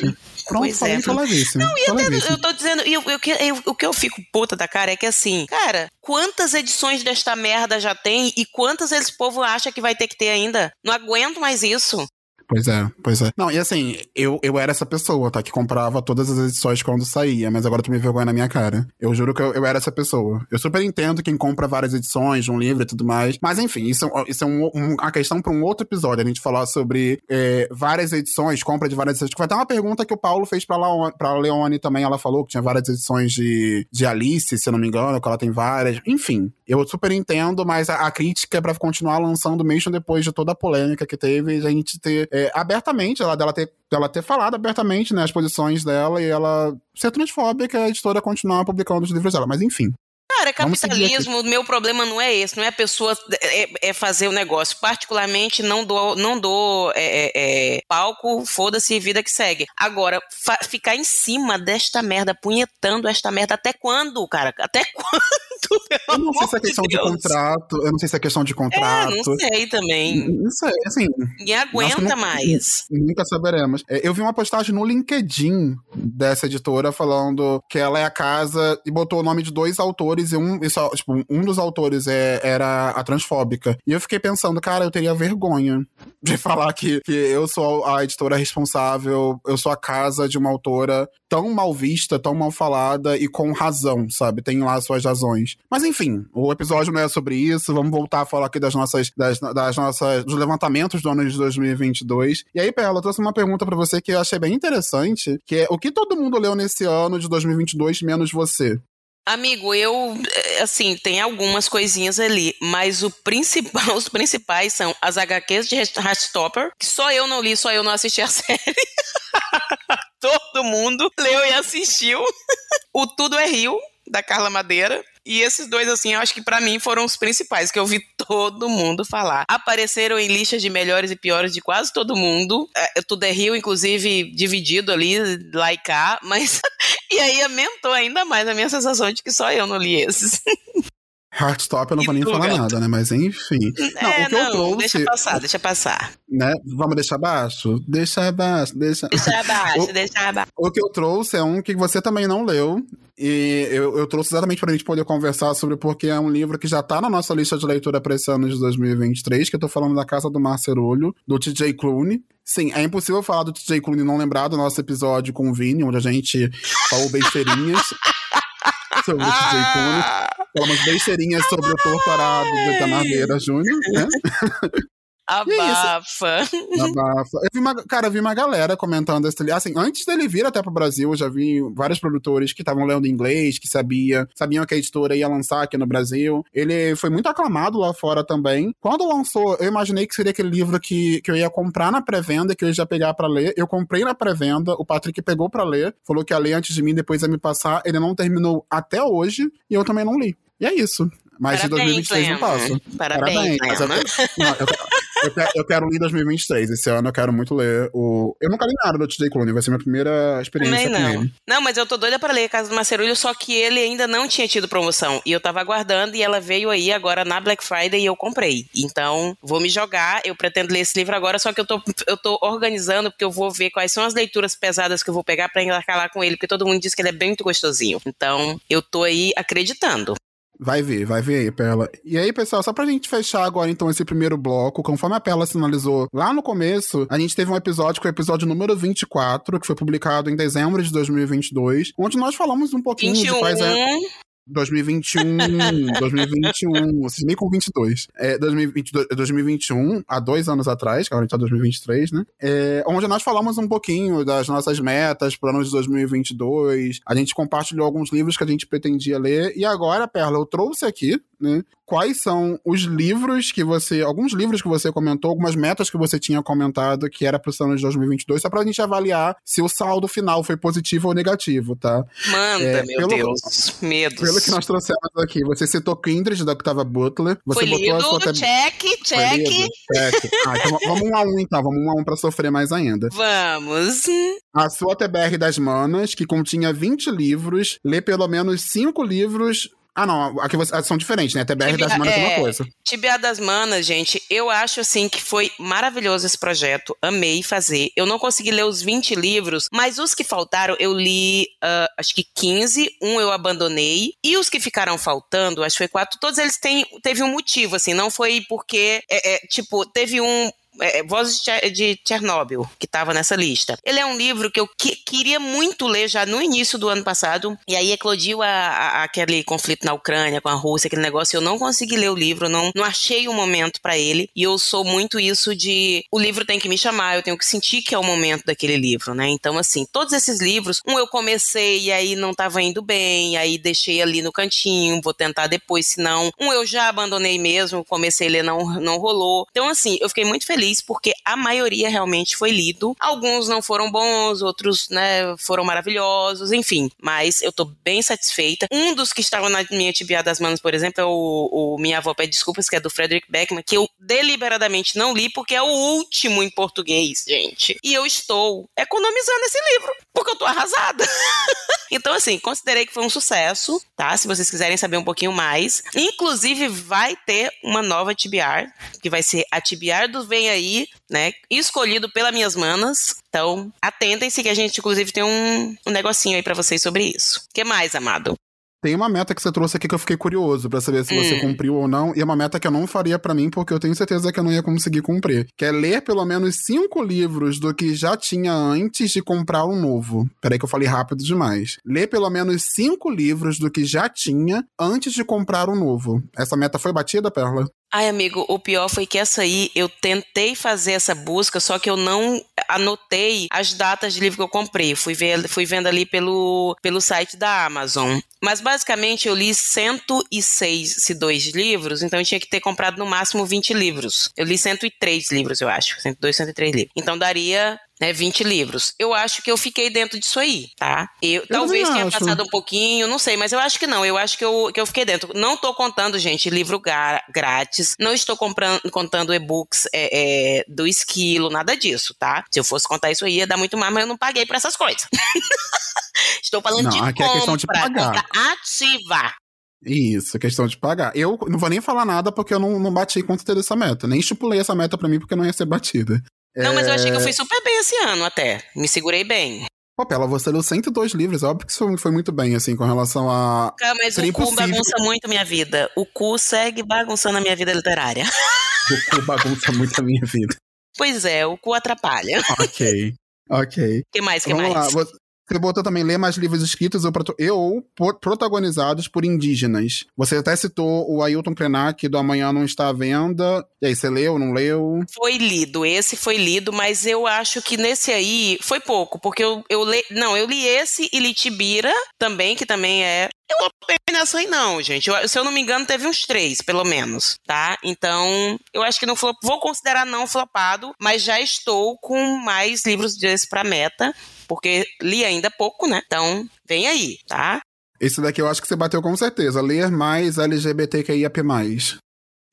Pronto, pois falei é. pra levíssimo. Não, e até, eu tô dizendo, eu, eu, eu, o que eu fico puta da cara é que assim, cara, quantas edições desta merda já tem e quantas esse povo acha que vai ter que ter ainda? Não aguento mais isso. Pois é, pois é. Não, e assim, eu, eu era essa pessoa, tá? Que comprava todas as edições quando saía, mas agora tu me vergonha na minha cara. Eu juro que eu, eu era essa pessoa. Eu super entendo quem compra várias edições de um livro e tudo mais. Mas enfim, isso, isso é um, um, uma questão para um outro episódio. A gente falar sobre é, várias edições, compra de várias edições. Foi até uma pergunta que o Paulo fez pra, Laone, pra Leone também. Ela falou que tinha várias edições de, de Alice, se eu não me engano, que ela tem várias. Enfim, eu super entendo, mas a, a crítica é pra continuar lançando mesmo depois de toda a polêmica que teve, a gente ter é, abertamente, ela, dela, ter, dela ter falado abertamente né, as posições dela e ela ser transfóbica e a editora continuar publicando os livros dela. Mas enfim, Cara, é capitalismo, o meu problema não é esse, não é a pessoa é, é fazer o negócio. Particularmente, não dou, não dou é, é, é palco, foda-se, vida que segue. Agora, ficar em cima desta merda, punhetando esta merda, até quando, cara? Até quando? Eu não sei se é questão de, de contrato, eu não sei se é questão de contrato. É, não sei também. Não sei, assim. Ninguém aguenta nunca, mais. Nunca saberemos. É, eu vi uma postagem no LinkedIn dessa editora falando que ela é a casa e botou o nome de dois autores e um, e só, tipo, um dos autores é, era a transfóbica. E eu fiquei pensando, cara, eu teria vergonha de falar que, que eu sou a editora responsável, eu sou a casa de uma autora tão mal vista, tão mal falada e com razão, sabe? Tem lá suas razões. Mas enfim, o episódio não é sobre isso. Vamos voltar a falar aqui das nossas, das, das nossas, dos levantamentos do ano de 2022. E aí, Pela, eu trouxe uma pergunta para você que eu achei bem interessante, que é o que todo mundo leu nesse ano de 2022 menos você? Amigo, eu, assim, tem algumas coisinhas ali, mas o principal, os principais são as HQs de Heartstopper, que só eu não li, só eu não assisti a série. Todo mundo leu e assistiu. o Tudo é Rio, da Carla Madeira. E esses dois, assim, eu acho que para mim foram os principais, que eu vi todo mundo falar. Apareceram em listas de melhores e piores de quase todo mundo. É, tudo é Rio, inclusive, dividido ali, lá e cá, mas. e aí aumentou ainda mais a minha sensação de que só eu não li esses. Heartstop eu não vou nem falar nada, né? Mas enfim. Não, é, o que não, eu trouxe. Deixa passar, deixa passar. Né? Vamos deixar abaixo? Deixa abaixo, deixa. Deixa abaixo, o, deixa abaixo. O que eu trouxe é um que você também não leu. E eu, eu trouxe exatamente pra gente poder conversar sobre, porque é um livro que já tá na nossa lista de leitura para esse ano de 2023, que eu tô falando da Casa do Marcerolho, do TJ Clooney. Sim, é impossível falar do TJ Clooney e não lembrar do nosso episódio com o Vini, onde a gente falou besteirinhas sobre o TJ Clooney. Falamos besteirinhas sobre o torturado do Canaveira Júnior, né? Abafa. Abafa. Eu vi uma, cara, eu vi uma galera comentando esse Assim, antes dele vir até pro Brasil, eu já vi vários produtores que estavam lendo inglês, que sabia, sabiam que a editora ia lançar aqui no Brasil. Ele foi muito aclamado lá fora também. Quando lançou, eu imaginei que seria aquele livro que, que eu ia comprar na pré-venda, que eu ia pegar para ler. Eu comprei na pré-venda, o Patrick pegou para ler, falou que ia ler antes de mim, depois ia me passar. Ele não terminou até hoje e eu também não li. E é isso. Mas Parabéns, de 2023 não passo. Parabéns, Parabéns. Eu, não, eu, eu, quero, eu quero ler 2023. Esse ano eu quero muito ler o. Eu nunca li nada do TJ Clooney, vai ser minha primeira experiência Também não. com ele. Não, mas eu tô doida pra ler Casa do Macerulho, só que ele ainda não tinha tido promoção. E eu tava aguardando e ela veio aí agora na Black Friday e eu comprei. Então, vou me jogar. Eu pretendo ler esse livro agora, só que eu tô, eu tô organizando, porque eu vou ver quais são as leituras pesadas que eu vou pegar pra embarcar lá com ele, porque todo mundo diz que ele é bem muito gostosinho. Então, eu tô aí acreditando. Vai ver, vai ver aí, Perla. E aí, pessoal, só pra gente fechar agora, então, esse primeiro bloco, conforme a Perla sinalizou lá no começo, a gente teve um episódio, que é o episódio número 24, que foi publicado em dezembro de 2022, onde nós falamos um pouquinho 21. de quais é... 2021, 2021, vocês meio com 22. É, 2022, 2021, há dois anos atrás, que agora a gente tá em 2023, né? É, onde nós falamos um pouquinho das nossas metas para anos de 2022. A gente compartilhou alguns livros que a gente pretendia ler. E agora, Perla, eu trouxe aqui, né? Quais são os livros que você. Alguns livros que você comentou, algumas metas que você tinha comentado que era pro ano de 2022, só pra gente avaliar se o saldo final foi positivo ou negativo, tá? Manda, é, meu pelo, Deus. Medos. Pelo que nós trouxemos aqui, você citou Kindred da Octava Butler. Você foi botou lido, a sua. Check, check. check. Ah, então vamos um a um então, vamos um a um pra sofrer mais ainda. Vamos. A sua TBR das Manas, que continha 20 livros, lê pelo menos 5 livros ah, não, aqui são diferentes, né? TBR Tibia, das Manas é, é uma coisa. Tibia das Manas, gente, eu acho assim que foi maravilhoso esse projeto. Amei fazer. Eu não consegui ler os 20 livros, mas os que faltaram eu li, uh, acho que 15. Um eu abandonei. E os que ficaram faltando, acho que foi quatro, todos eles têm, teve um motivo, assim. Não foi porque, é, é, tipo, teve um é, Vozes de Chernobyl, que estava nessa lista. Ele é um livro que eu que, queria muito ler já no início do ano passado, e aí eclodiu a, a, aquele conflito na Ucrânia com a Rússia, aquele negócio, eu não consegui ler o livro, não, não achei o um momento para ele, e eu sou muito isso de o livro tem que me chamar, eu tenho que sentir que é o momento daquele livro, né? Então, assim, todos esses livros, um eu comecei e aí não estava indo bem, aí deixei ali no cantinho, vou tentar depois, se não. Um eu já abandonei mesmo, comecei a ler, não, não rolou. Então, assim, eu fiquei muito feliz porque a maioria realmente foi lido. Alguns não foram bons, outros, né, foram maravilhosos, enfim. Mas eu tô bem satisfeita. Um dos que estavam na minha tibia das manos, por exemplo, é o, o Minha Avó Pede Desculpas, que é do Frederick Beckman, que eu deliberadamente não li porque é o último em português, gente. E eu estou economizando esse livro, porque eu tô arrasada. então, assim, considerei que foi um sucesso, tá? Se vocês quiserem saber um pouquinho mais. Inclusive, vai ter uma nova TBR, que vai ser a TBR do Vem Aí, né? Escolhido pelas minhas manas. Então, atentem-se que a gente, inclusive, tem um, um negocinho aí para vocês sobre isso. O que mais, amado? Tem uma meta que você trouxe aqui que eu fiquei curioso para saber se hum. você cumpriu ou não, e é uma meta que eu não faria para mim porque eu tenho certeza que eu não ia conseguir cumprir. Que é ler pelo menos cinco livros do que já tinha antes de comprar um novo. Peraí que eu falei rápido demais. Ler pelo menos cinco livros do que já tinha antes de comprar um novo. Essa meta foi batida, Perla? Ai, amigo, o pior foi que essa aí eu tentei fazer essa busca, só que eu não anotei as datas de livro que eu comprei. Fui, ver, fui vendo ali pelo, pelo site da Amazon. Mas basicamente eu li 106 dois livros, então eu tinha que ter comprado no máximo 20 livros. Eu li 103 livros, eu acho. 102, 103 livros. Então daria né, 20 livros. Eu acho que eu fiquei dentro disso aí, tá? Eu, eu talvez tenha acho. passado um pouquinho, não sei, mas eu acho que não. Eu acho que eu, que eu fiquei dentro. Não tô contando, gente, livro grátis. Não estou comprando, contando e-books é, é, do esquilo, nada disso, tá? Se eu fosse contar isso aí, ia dar muito mais, mas eu não paguei pra essas coisas. estou falando não, de aqui compra, é questão de pagar. ativa. Isso, questão de pagar. Eu não vou nem falar nada porque eu não, não bati contra essa meta. Nem estipulei essa meta para mim porque não ia ser batida. Não, é... mas eu achei que eu é. fui super bem esse ano até. Me segurei bem. Pô, Pela, você leu 102 livros, óbvio que isso foi muito bem, assim, com relação a. Cara, mas Seria o cu impossível... bagunça muito minha vida. O cu segue bagunçando a minha vida literária. O cu bagunça muito a minha vida. Pois é, o cu atrapalha. Ok. Ok. O que mais? que Vamos mais? Lá. Você botou também ler mais livros escritos ou, ou protagonizados por indígenas. Você até citou o Ailton Krenak do Amanhã Não Está à Venda. E aí, você leu, não leu? Foi lido, esse foi lido, mas eu acho que nesse aí foi pouco, porque eu, eu li. Não, eu li esse e li Tibira também, que também é. Eu não nessa aí, não, gente. Eu, se eu não me engano, teve uns três, pelo menos, tá? Então, eu acho que não flop, vou considerar não flopado, mas já estou com mais livros desse pra meta porque li ainda pouco, né? Então, vem aí, tá? Esse daqui eu acho que você bateu com certeza. Ler mais LGBTQIAP+.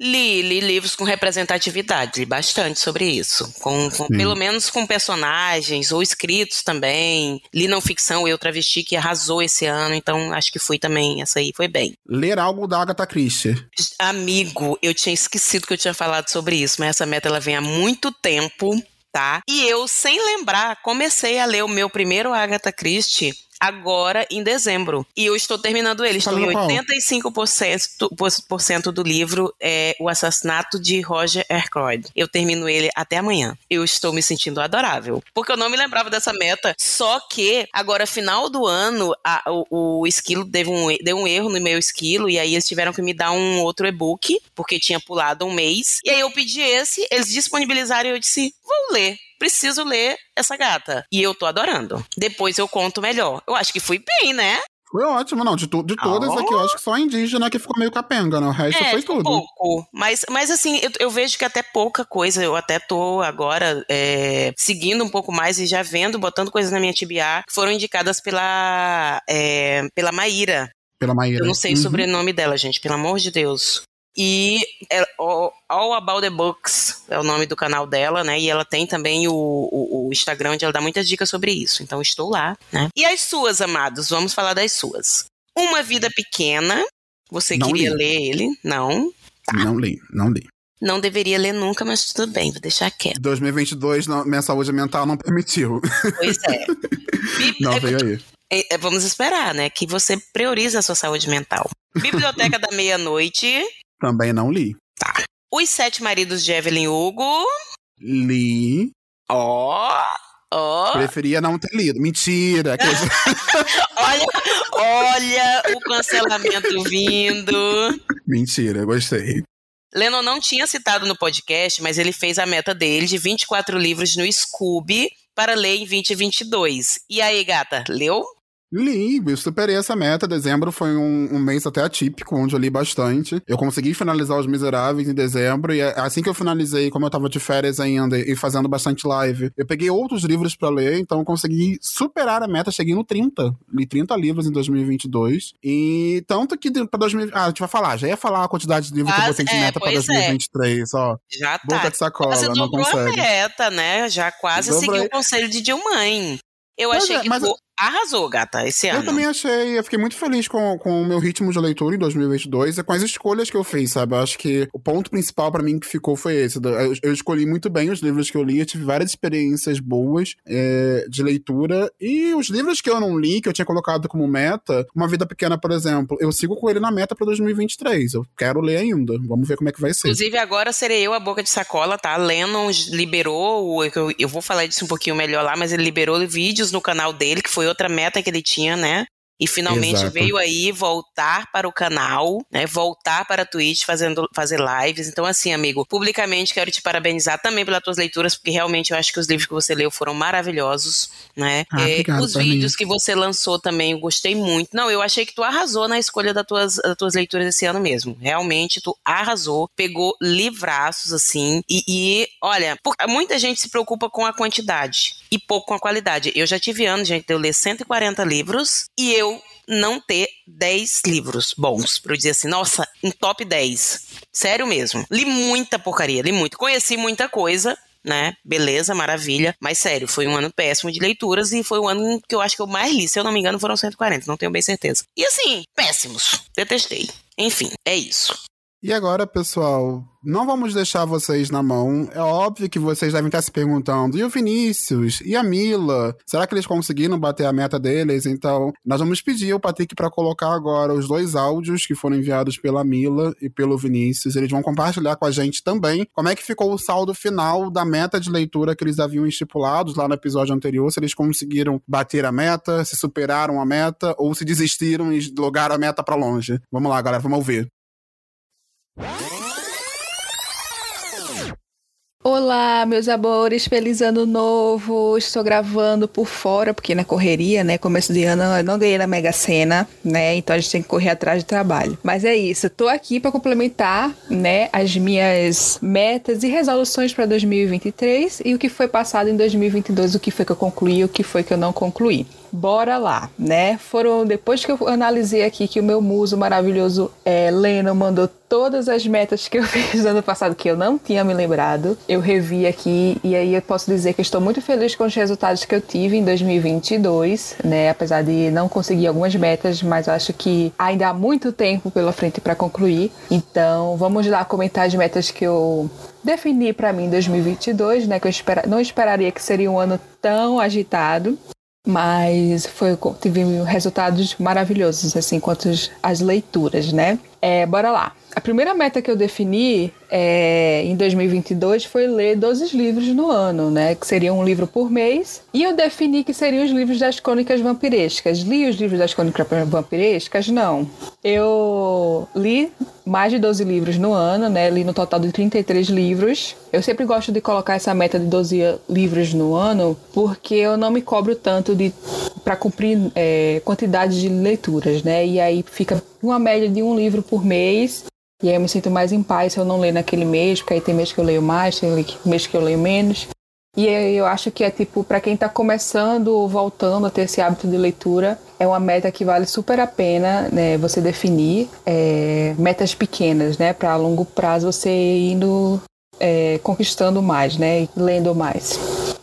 Li, li livros com representatividade, li bastante sobre isso. Com, com pelo menos com personagens ou escritos também. Li não ficção, Eu Travesti, que arrasou esse ano, então acho que fui também, essa aí foi bem. Ler algo da Agatha Christie. Amigo, eu tinha esquecido que eu tinha falado sobre isso, mas essa meta ela vem há muito tempo tá? E eu, sem lembrar, comecei a ler o meu primeiro Agatha Christie agora em dezembro. E eu estou terminando ele. Estou em 85% do livro é O Assassinato de Roger Ackroyd. Eu termino ele até amanhã. Eu estou me sentindo adorável. Porque eu não me lembrava dessa meta. Só que, agora, final do ano, a, o, o esquilo um, deu um erro no meu esquilo. E aí eles tiveram que me dar um outro e-book. Porque tinha pulado um mês. E aí eu pedi esse, eles disponibilizaram e eu disse: vou ler preciso ler essa gata. E eu tô adorando. Depois eu conto melhor. Eu acho que fui bem, né? Foi ótimo, não. De, tu, de todas oh. aqui, eu acho que só a indígena que ficou meio capenga, né? O resto é, foi tudo. pouco. Mas, mas assim, eu, eu, vejo que até pouca coisa. Eu até tô agora é, seguindo um pouco mais e já vendo, botando coisas na minha TBA que foram indicadas pela, é, pela Maíra. Pela Maíra. Eu não sei uhum. o sobrenome dela, gente, pelo amor de Deus. E é, All About the Books é o nome do canal dela, né? E ela tem também o, o, o, Instagram onde ela dá muitas dicas sobre isso. Então estou lá, né? E as suas, amados? Vamos falar das suas. Uma Vida Pequena. Você não queria li. ler ele? Não. Tá. Não li, não li. Não deveria ler nunca, mas tudo bem, vou deixar quieto. 2022, não, minha saúde mental não permitiu. Pois é. não, veio aí. É, é, vamos esperar, né? Que você priorize a sua saúde mental. Biblioteca da Meia-Noite. Também não li. Tá. Os Sete Maridos de Evelyn Hugo. Li. Ó, ó. Preferia não ter lido. Mentira. que- Olha, olha o cancelamento vindo. Mentira, gostei. Lennon não tinha citado no podcast, mas ele fez a meta dele de 24 livros no Scooby para ler em 2022. E aí, gata, leu? Li, eu superei essa meta. Dezembro foi um, um mês até atípico, onde eu li bastante. Eu consegui finalizar Os Miseráveis em dezembro, e assim que eu finalizei, como eu tava de férias ainda e fazendo bastante live, eu peguei outros livros pra ler, então eu consegui superar a meta. Cheguei no 30. Li 30 livros em 2022. E tanto que pra 2000. Ah, a gente vai falar, já ia falar a quantidade de livros que eu Mas, botei de é, meta pra pois é. 2023, ó. Já tá. Boca de sacola, Você não dobrou a consegue. meta, né? Já quase seguiu o conselho de Dilmãe. Eu Mas achei é, que mas- tu arrasou, gata, esse Eu ano. também achei, eu fiquei muito feliz com, com o meu ritmo de leitura em 2022 e com as escolhas que eu fiz, sabe? Eu acho que o ponto principal pra mim que ficou foi esse. Eu, eu escolhi muito bem os livros que eu li, eu tive várias experiências boas é, de leitura e os livros que eu não li, que eu tinha colocado como meta, Uma Vida Pequena, por exemplo, eu sigo com ele na meta pra 2023. Eu quero ler ainda. Vamos ver como é que vai ser. Inclusive, agora serei eu a boca de sacola, tá? Lennon liberou, eu, eu vou falar disso um pouquinho melhor lá, mas ele liberou vídeos no canal dele, que foi outra meta que ele tinha, né? E finalmente Exato. veio aí voltar para o canal, né? Voltar para a Twitch, fazendo, fazer lives. Então, assim, amigo, publicamente quero te parabenizar também pelas tuas leituras, porque realmente eu acho que os livros que você leu foram maravilhosos, né? Ah, É, obrigado, os vídeos que você lançou também, eu gostei muito. Não, eu achei que tu arrasou na escolha das tuas, das tuas leituras esse ano mesmo. Realmente, tu arrasou, pegou livraços, assim. E, e, olha, por- muita gente se preocupa com a quantidade e pouco com a qualidade. Eu já tive anos, gente, de eu ler 140 livros e eu não ter 10 livros bons. Pra eu dizer assim, nossa, um top 10. Sério mesmo. Li muita porcaria, li muito. Conheci muita coisa, né? Beleza, maravilha. Mas sério, foi um ano péssimo de leituras e foi o ano que eu acho que eu mais li. Se eu não me engano, foram 140, não tenho bem certeza. E assim, péssimos. Detestei. Enfim, é isso. E agora, pessoal, não vamos deixar vocês na mão. É óbvio que vocês devem estar se perguntando: e o Vinícius? E a Mila? Será que eles conseguiram bater a meta deles? Então, nós vamos pedir ao Patrick para colocar agora os dois áudios que foram enviados pela Mila e pelo Vinícius. Eles vão compartilhar com a gente também como é que ficou o saldo final da meta de leitura que eles haviam estipulados lá no episódio anterior. Se eles conseguiram bater a meta, se superaram a meta ou se desistiram e logaram a meta para longe. Vamos lá, galera, vamos ouvir. Olá, meus amores, feliz ano novo. Estou gravando por fora, porque na correria, né? Começo de ano eu não ganhei na Mega Sena, né? Então a gente tem que correr atrás de trabalho. Mas é isso, tô aqui para complementar, né, as minhas metas e resoluções para 2023 e o que foi passado em 2022, o que foi que eu concluí, o que foi que eu não concluí. Bora lá, né? Foram depois que eu analisei aqui que o meu muso maravilhoso é, Leno mandou todas as metas que eu fiz no ano passado que eu não tinha me lembrado. Eu revi aqui e aí eu posso dizer que estou muito feliz com os resultados que eu tive em 2022, né? Apesar de não conseguir algumas metas, mas acho que ainda há muito tempo pela frente para concluir. Então, vamos lá comentar as metas que eu defini para mim em 2022, né? Que eu espera, não esperaria que seria um ano tão agitado. Mas foi, tive resultados maravilhosos, assim, quanto as leituras, né? É, bora lá. A primeira meta que eu defini é, em 2022 foi ler 12 livros no ano, né? Que seria um livro por mês. E eu defini que seriam os livros das crônicas vampirescas. Li os livros das crônicas vampirescas? Não. Eu li mais de 12 livros no ano, né? Li no total de 33 livros. Eu sempre gosto de colocar essa meta de 12 livros no ano, porque eu não me cobro tanto de para cumprir é, quantidade de leituras, né? E aí fica uma média de um livro por mês. E aí eu me sinto mais em paz se eu não ler naquele mês, porque aí tem mês que eu leio mais, tem mês que eu leio menos. E eu acho que é tipo, para quem tá começando ou voltando a ter esse hábito de leitura, é uma meta que vale super a pena né, você definir é, metas pequenas, né? Para longo prazo você indo é, conquistando mais, né? Lendo mais.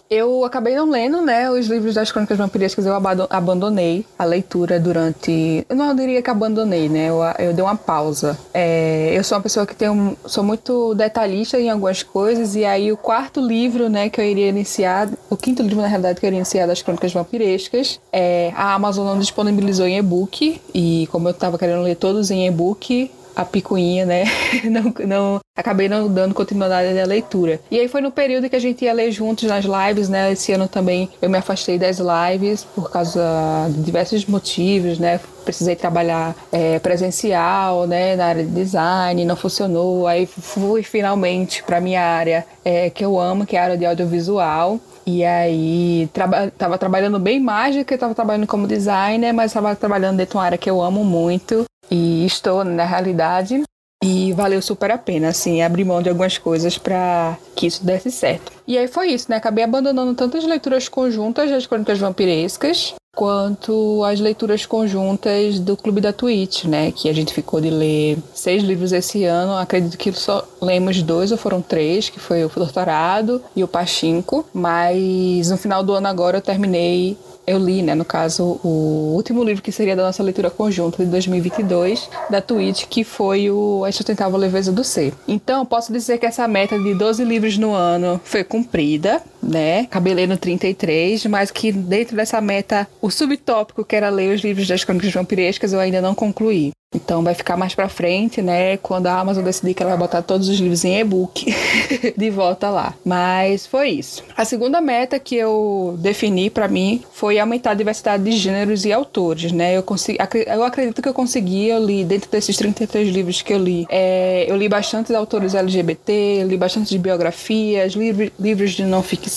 Eu acabei não lendo, né, os livros das crônicas vampirescas, eu abandonei a leitura durante... Eu não diria que abandonei, né, eu, eu dei uma pausa. É, eu sou uma pessoa que um, sou muito detalhista em algumas coisas, e aí o quarto livro, né, que eu iria iniciar, o quinto livro, na realidade, que eu iria iniciar das crônicas vampirescas, é, a Amazon não disponibilizou em e-book, e como eu tava querendo ler todos em e-book, a picuinha, né? não, não, acabei não dando continuidade à leitura. E aí foi no período que a gente ia ler juntos nas lives, né? Esse ano também eu me afastei das lives por causa de diversos motivos, né? Precisei trabalhar é, presencial, né? Na área de design, não funcionou. Aí fui finalmente para minha área é, que eu amo, que é a área de audiovisual. E aí, traba tava trabalhando bem mais do que eu tava trabalhando como designer, mas tava trabalhando dentro de uma área que eu amo muito. E estou, na realidade, e valeu super a pena, assim, abrir mão de algumas coisas para que isso desse certo. E aí foi isso, né? Acabei abandonando tantas leituras conjuntas das crônicas vampirescas, quanto as leituras conjuntas do Clube da Twitch, né? Que a gente ficou de ler seis livros esse ano. Acredito que só lemos dois ou foram três, que foi o Doutorado e o Pachinko. Mas no final do ano agora eu terminei eu li, né, no caso, o último livro que seria da nossa leitura conjunta de 2022, da Twitch, que foi o A Sustentável Leveza do Ser. Então, posso dizer que essa meta de 12 livros no ano foi cumprida, né? Acabei lendo 33, mas que dentro dessa meta, o subtópico que era ler os livros das crônicas vampirescas, eu ainda não concluí. Então vai ficar mais para frente, né? Quando a Amazon decidir que ela vai botar todos os livros em e-book de volta lá. Mas foi isso. A segunda meta que eu defini para mim foi aumentar a diversidade de gêneros e autores, né? Eu, consegui, eu acredito que eu consegui, eu li dentro desses 33 livros que eu li, é, eu li bastante de autores LGBT, li bastante de biografias, livros, livros de não ficção,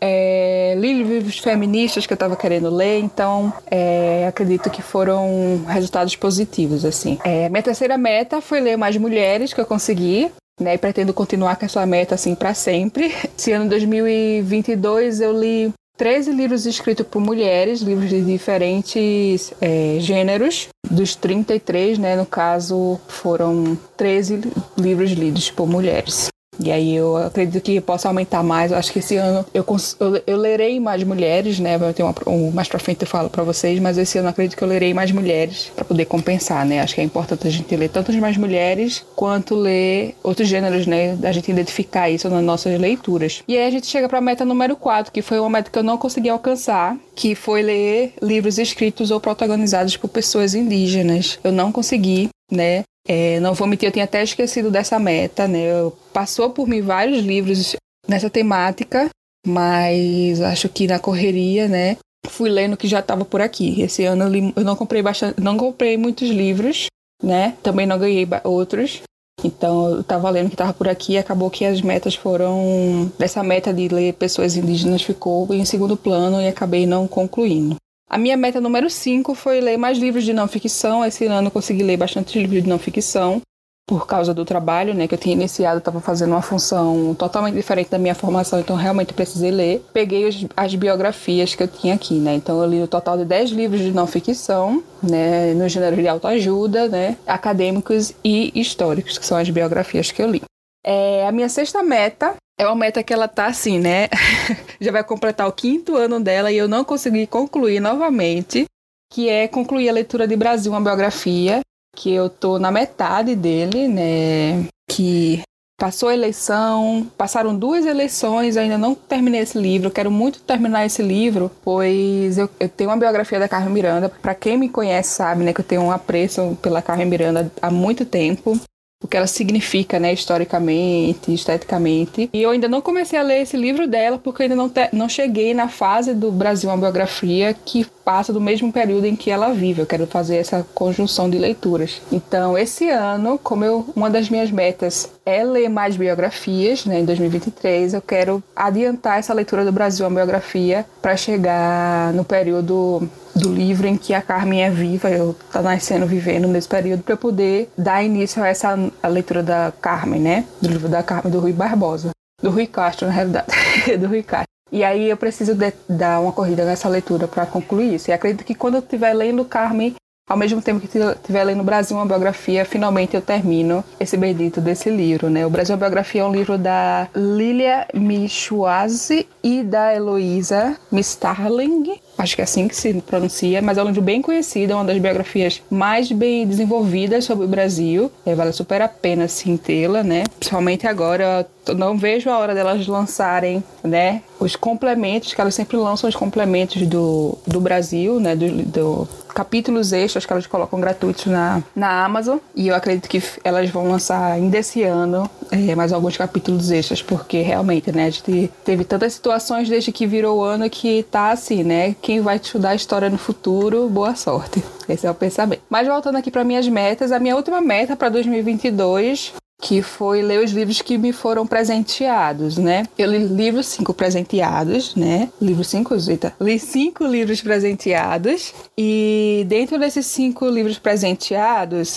é, li livros feministas que eu estava querendo ler, então é, acredito que foram resultados positivos, assim. É, minha terceira meta foi ler mais mulheres que eu consegui, né, e pretendo continuar com essa meta, assim, para sempre. Esse ano 2022 eu li 13 livros escritos por mulheres, livros de diferentes é, gêneros. Dos 33, né, no caso, foram 13 livros lidos por mulheres. E aí eu acredito que possa aumentar mais. Eu acho que esse ano eu, eu, eu lerei mais mulheres, né? Vai ter uma, um, mais pra frente eu falo para vocês, mas esse ano eu acredito que eu lerei mais mulheres para poder compensar, né? Acho que é importante a gente ler tanto mais mulheres quanto ler outros gêneros, né? A gente identificar isso nas nossas leituras. E aí a gente chega pra meta número 4, que foi uma meta que eu não consegui alcançar, que foi ler livros escritos ou protagonizados por pessoas indígenas. Eu não consegui, né? É, não vou mentir, eu tinha até esquecido dessa meta, né? Eu, passou por mim vários livros nessa temática, mas acho que na correria, né? Fui lendo que já estava por aqui. Esse ano eu, li, eu, não comprei bastante, não comprei muitos livros, né? Também não ganhei outros. Então eu estava lendo que estava por aqui e acabou que as metas foram. Dessa meta de ler pessoas indígenas ficou em segundo plano e acabei não concluindo. A minha meta número 5 foi ler mais livros de não ficção. Esse ano eu consegui ler bastante livros de não ficção por causa do trabalho, né, que eu tinha iniciado, estava fazendo uma função totalmente diferente da minha formação, então realmente precisei ler. Peguei as, as, biografias que eu tinha aqui, né, então eu li no total de 10 livros de não ficção, né, no gênero de autoajuda, né, acadêmicos e históricos, que são as biografias que eu li. É, a minha sexta meta é uma meta que ela tá assim, né? Já vai completar o quinto ano dela e eu não consegui concluir novamente, que é concluir a leitura de Brasil, uma biografia, que eu tô na metade dele, né? Que passou a eleição, passaram duas eleições, ainda não terminei esse livro, quero muito terminar esse livro, pois eu, eu tenho uma biografia da Carmen Miranda, para quem me conhece sabe, né, que eu tenho um apreço pela Carmen Miranda há muito tempo o que ela significa, né, historicamente, esteticamente. E eu ainda não comecei a ler esse livro dela porque ainda não, te, não cheguei na fase do Brasil, uma biografia que passa do mesmo período em que ela vive. Eu quero fazer essa conjunção de leituras. Então, esse ano, como eu, uma das minhas metas é ler mais biografias, né, em 2023, eu quero adiantar essa leitura do Brasil, uma biografia, para chegar no período do livro em que a Carmen é viva, eu tá nascendo, vivendo nesse período, para poder dar início a essa a leitura da Carmen, né? Do livro da Carmen do Rui Barbosa. Do Rui Castro, na realidade. do Rui Castro. E aí eu preciso de, dar uma corrida nessa leitura para concluir isso. E acredito que quando eu estiver lendo Carmen, ao mesmo tempo que estiver lendo Brasil uma biografia, finalmente eu termino esse bendito desse livro, né? O Brasil uma biografia é um livro da Lilia Michuazzi e da Heloísa Mistarling acho que é assim que se pronuncia, mas é um livro bem conhecido, é uma das biografias mais bem desenvolvidas sobre o Brasil. É, vale super a pena sim tê-la, né? Principalmente agora, não vejo a hora delas lançarem, né? Os complementos, que elas sempre lançam os complementos do, do Brasil, né? Do, do capítulos extras que elas colocam gratuitos na, na Amazon. E eu acredito que elas vão lançar ainda esse ano é, mais alguns capítulos extras, porque realmente, né, a gente teve tantas situações desde que virou ano que tá assim, né? Quem vai estudar história no futuro, boa sorte. Esse é o pensamento. Mas voltando aqui para minhas metas, a minha última meta para 2022 que foi ler os livros que me foram presenteados, né? Eu li livros cinco presenteados, né? Livro cinco, Zita. Li cinco livros presenteados e dentro desses cinco livros presenteados,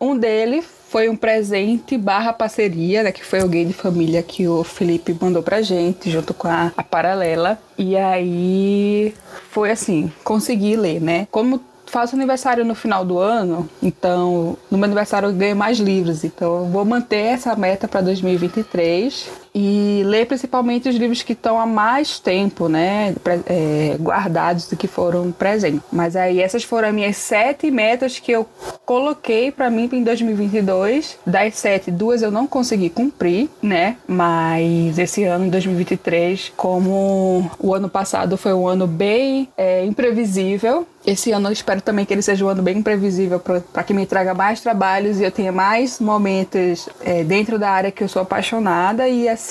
um deles foi um presente barra parceria, né? Que foi alguém de família que o Felipe mandou pra gente, junto com a, a Paralela. E aí foi assim, consegui ler, né? Como faço aniversário no final do ano, então no meu aniversário eu ganho mais livros, então eu vou manter essa meta para 2023 e ler principalmente os livros que estão há mais tempo, né, é, guardados do que foram presentes. Mas aí essas foram as minhas sete metas que eu coloquei para mim em 2022. Das sete, duas eu não consegui cumprir, né? Mas esse ano, em 2023, como o ano passado foi um ano bem é, imprevisível, esse ano eu espero também que ele seja um ano bem imprevisível para que me traga mais trabalhos e eu tenha mais momentos é, dentro da área que eu sou apaixonada e assim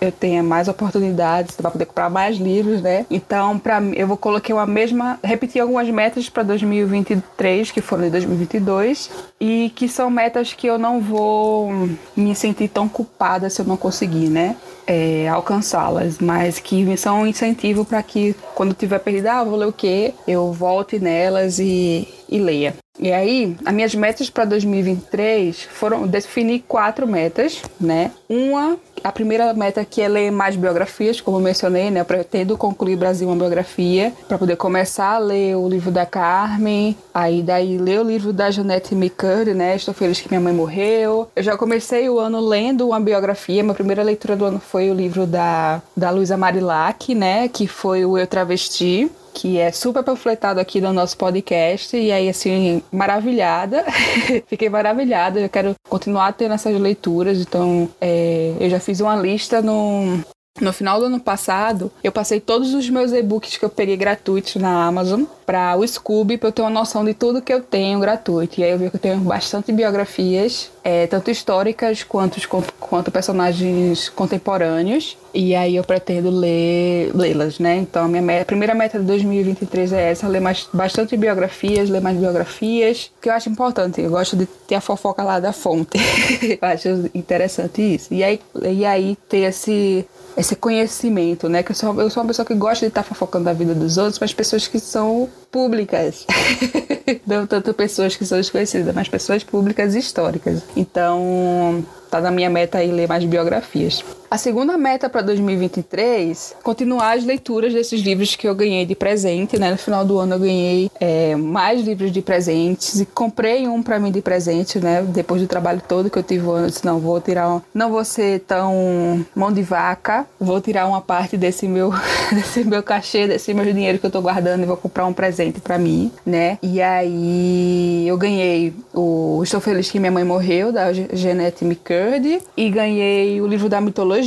eu tenha mais oportunidades para poder comprar mais livros, né? Então, para eu vou coloquei uma mesma, repetir algumas metas para 2023 que foram de 2022 e que são metas que eu não vou me sentir tão culpada se eu não conseguir, né? É, alcançá-las, mas que são um incentivo para que quando tiver perdida, ah, vou ler o quê? Eu volte nelas e, e leia. E aí, as minhas metas para 2023 foram definir quatro metas, né? Uma, a primeira meta que é ler mais biografias, como eu mencionei, né? Eu pretendo concluir Brasil uma biografia para poder começar a ler o livro da Carmen, aí daí ler o livro da Janete McCurdy, né? Estou feliz que minha mãe morreu. Eu já comecei o ano lendo uma biografia, minha primeira leitura do ano foi o livro da, da Luísa Marilac, né? Que foi o Eu Travesti que é super panfletado aqui no nosso podcast. E aí, assim, maravilhada. Fiquei maravilhada. Eu quero continuar tendo essas leituras. Então, é, eu já fiz uma lista no, no final do ano passado, eu passei todos os meus e-books que eu peguei gratuitos na Amazon para o Scooby, para eu ter uma noção de tudo que eu tenho gratuito. E aí eu vi que eu tenho bastante biografias, é, tanto históricas quanto, quanto personagens contemporâneos. E aí eu pretendo ler lê-las, né? Então a minha meta, a primeira meta de 2023 é essa, ler mais, bastante biografias, ler mais biografias, que eu acho importante. Eu gosto de ter a fofoca lá da fonte. eu acho interessante isso. E aí, e aí ter esse esse conhecimento, né? Que eu sou, eu sou uma pessoa que gosta de estar fofocando a vida dos outros, mas pessoas que são públicas. Não tanto pessoas que são desconhecidas, mas pessoas públicas e históricas. Então, tá na minha meta aí ler mais biografias. A segunda meta para 2023, continuar as leituras desses livros que eu ganhei de presente, né? No final do ano eu ganhei é, mais livros de presentes e comprei um para mim de presente, né? Depois do trabalho todo que eu tive eu disse, não vou tirar, um, não vou ser tão mão de vaca, vou tirar uma parte desse meu, desse meu cachê, desse meu dinheiro que eu tô guardando e vou comprar um presente para mim, né? E aí eu ganhei o Estou Feliz que Minha Mãe Morreu, da Jeanette McCurdy, e ganhei o livro da mitologia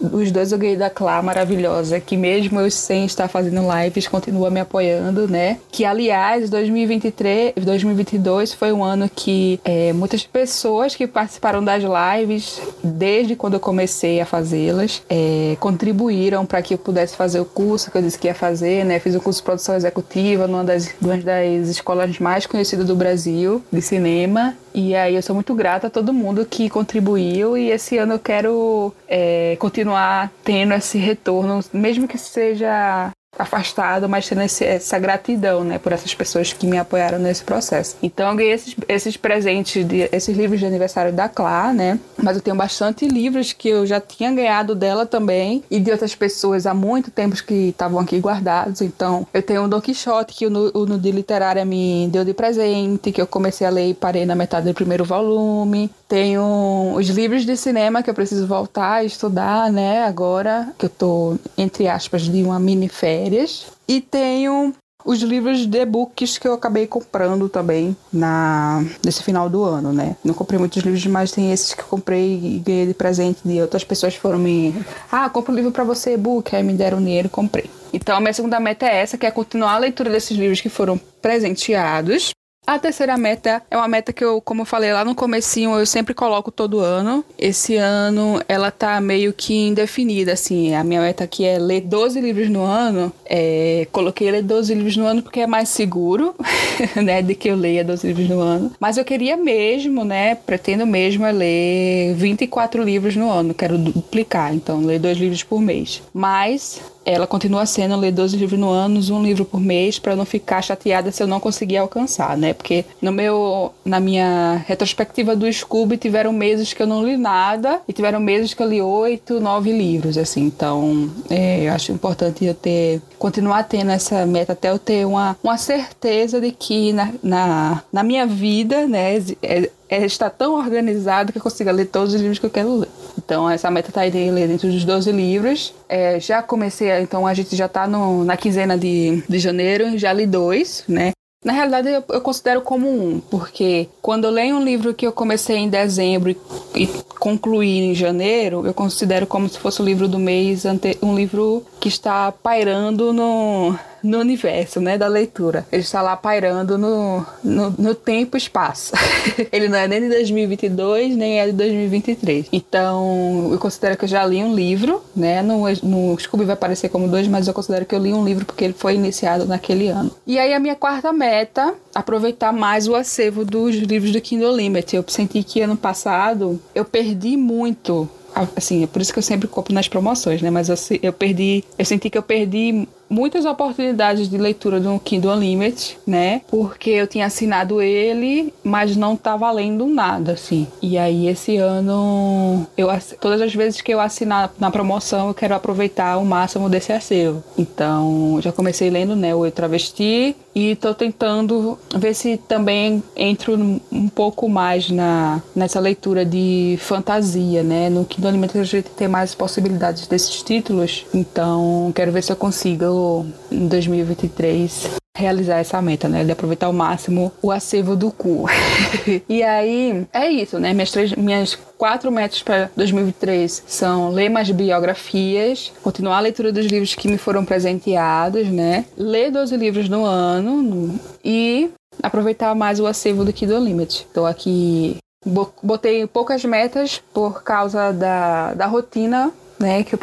Os dois eu ganhei da Clá, maravilhosa, que mesmo eu sem estar fazendo lives, continua me apoiando, né? Que, aliás, 2023, 2022 foi um ano que é, muitas pessoas que participaram das lives, desde quando eu comecei a fazê-las, é, contribuíram para que eu pudesse fazer o curso que eu disse que ia fazer, né? Fiz o curso de produção executiva numa das, uma das escolas mais conhecidas do Brasil de cinema e aí eu sou muito grata a todo mundo que contribuiu e esse ano eu quero é, continuar tendo esse retorno, mesmo que seja afastado, mas tendo esse, essa gratidão, né, por essas pessoas que me apoiaram nesse processo. Então eu ganhei esses, esses presentes, de, esses livros de aniversário da Clá, né, mas eu tenho bastante livros que eu já tinha ganhado dela também e de outras pessoas há muito tempo que estavam aqui guardados. Então eu tenho o Don Quixote que o, o Nudi Literária me deu de presente, que eu comecei a ler e parei na metade do primeiro volume. Tenho os livros de cinema que eu preciso voltar a estudar, né, agora que eu tô entre aspas de uma mini férias. E tenho os livros de e-books que eu acabei comprando também na nesse final do ano, né? Não comprei muitos livros, mas tem esses que eu comprei e ganhei de presente de outras pessoas foram me, ah, compra um livro para você e-book, aí me deram dinheiro e comprei. Então a minha segunda meta é essa, que é continuar a leitura desses livros que foram presenteados a terceira meta é uma meta que eu, como eu falei lá no comecinho, eu sempre coloco todo ano. Esse ano ela tá meio que indefinida, assim. A minha meta aqui é ler 12 livros no ano. É, coloquei ler 12 livros no ano porque é mais seguro, né, de que eu leia 12 livros no ano. Mas eu queria mesmo, né, pretendo mesmo é ler 24 livros no ano. Quero duplicar, então ler dois livros por mês. Mas ela continua sendo ler 12 livros no ano, um livro por mês, para não ficar chateada se eu não conseguir alcançar, né? Porque no meu, na minha retrospectiva do Scooby, tiveram meses que eu não li nada e tiveram meses que eu li oito, nove livros, assim. Então, é, eu acho importante eu ter, continuar tendo essa meta até eu ter uma, uma certeza de que na, na, na minha vida, né, é, estar tão organizado que eu consiga ler todos os livros que eu quero ler. Então, essa meta tá aí de ler dentro dos 12 livros. É, já comecei, então a gente já tá no, na quinzena de, de janeiro, já li dois, né? Na realidade, eu, eu, considero como um, porque quando eu leio um livro que eu comecei em dezembro e, e concluí em janeiro, eu considero como se fosse o livro do mês, um livro que está pairando no, no universo, né, da leitura. Ele está lá pairando no, no, no tempo e espaço. ele não é nem de 2022, nem é de 2023. Então, eu considero que eu já li um livro, né, no, no Scooby vai aparecer como dois, mas eu considero que eu li um livro porque ele foi iniciado naquele ano. E aí, a minha quarta meta, aproveitar mais o acervo dos livros do Kindle Limit. Eu senti que ano passado eu perdi muito assim, é por isso que eu sempre compro nas promoções, né? Mas eu, eu perdi, eu senti que eu perdi muitas oportunidades de leitura do Kindle Unlimited, né? Porque eu tinha assinado ele, mas não estava lendo nada, assim. E aí esse ano, eu todas as vezes que eu assinar na promoção, eu quero aproveitar o máximo desse acervo. Então, já comecei lendo, né, o Eu Travesti e tô tentando ver se também entro um pouco mais na nessa leitura de fantasia, né? No Kindle Unlimited a gente tem mais possibilidades desses títulos, então quero ver se eu consigo em 2023 realizar essa meta, né? De aproveitar ao máximo o acervo do cu. e aí, é isso, né? Minhas, três, minhas quatro metas para 2023 são ler mais biografias, continuar a leitura dos livros que me foram presenteados, né? Ler 12 livros no ano no... e aproveitar mais o acervo do Kindle Limit. Estou aqui Botei poucas metas por causa da, da rotina né? Que eu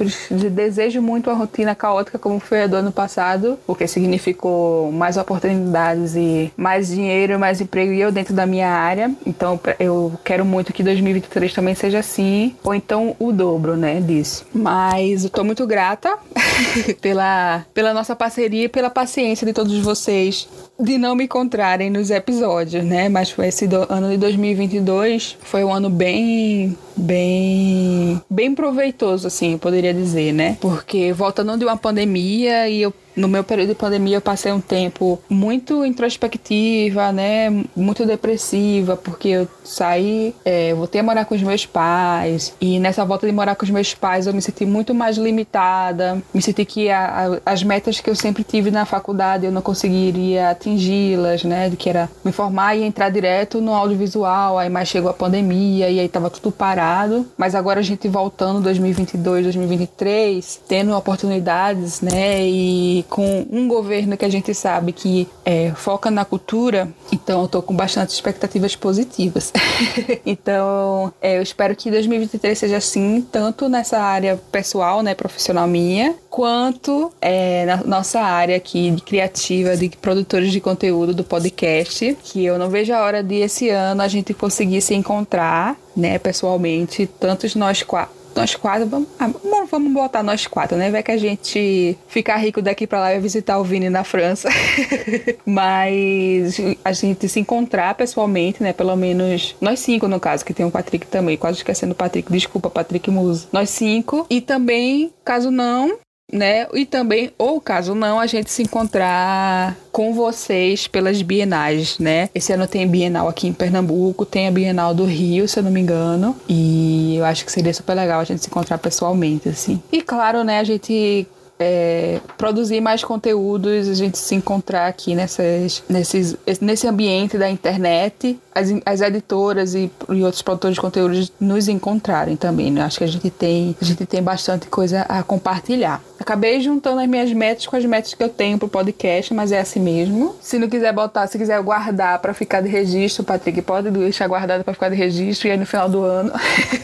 desejo muito a rotina caótica como foi a do ano passado, porque significou mais oportunidades e mais dinheiro, mais emprego e eu dentro da minha área. Então eu quero muito que 2023 também seja assim, ou então o dobro, né, disso. Mas eu tô muito grata pela, pela nossa parceria e pela paciência de todos vocês de não me encontrarem nos episódios, né? Mas foi esse do, ano de 2022 foi um ano bem, bem, bem proveitoso, assim, eu poderia dizer, né? Porque voltando de uma pandemia e eu no meu período de pandemia eu passei um tempo muito introspectiva, né? Muito depressiva, porque eu saí, é, voltei a morar com os meus pais. E nessa volta de morar com os meus pais eu me senti muito mais limitada. Me senti que a, a, as metas que eu sempre tive na faculdade eu não conseguiria atingi-las, né? De que era me formar e entrar direto no audiovisual. Aí mais chegou a pandemia e aí tava tudo parado. Mas agora a gente voltando 2022, 2023, tendo oportunidades, né? E com um governo que a gente sabe que é, foca na cultura, então eu tô com bastante expectativas positivas. então é, eu espero que 2023 seja assim, tanto nessa área pessoal, né, profissional minha, quanto é, na nossa área aqui de criativa, de produtores de conteúdo do podcast, que eu não vejo a hora de esse ano a gente conseguir se encontrar, né, pessoalmente, tantos nós quatro nós quatro, vamos, ah, vamos botar nós quatro, né? Vai que a gente ficar rico daqui para lá e visitar o Vini na França. Mas a gente se encontrar pessoalmente, né? Pelo menos nós cinco, no caso, que tem o Patrick também. Quase esquecendo o Patrick. Desculpa, Patrick Muso. Nós cinco. E também, caso não, né? E também, ou caso não, a gente se encontrar com vocês pelas bienais, né? Esse ano tem Bienal aqui em Pernambuco, tem a Bienal do Rio, se eu não me engano, e eu acho que seria super legal a gente se encontrar pessoalmente, assim. E claro, né, a gente é, produzir mais conteúdos, a gente se encontrar aqui nessas, nesses, nesse ambiente da internet, as, as editoras e, e outros produtores de conteúdos nos encontrarem também. Né? Acho que a gente tem a gente tem bastante coisa a compartilhar. Acabei juntando as minhas metas com as metas que eu tenho pro podcast, mas é assim mesmo. Se não quiser botar, se quiser guardar para ficar de registro, Patrick, pode deixar guardado para ficar de registro e aí no final do ano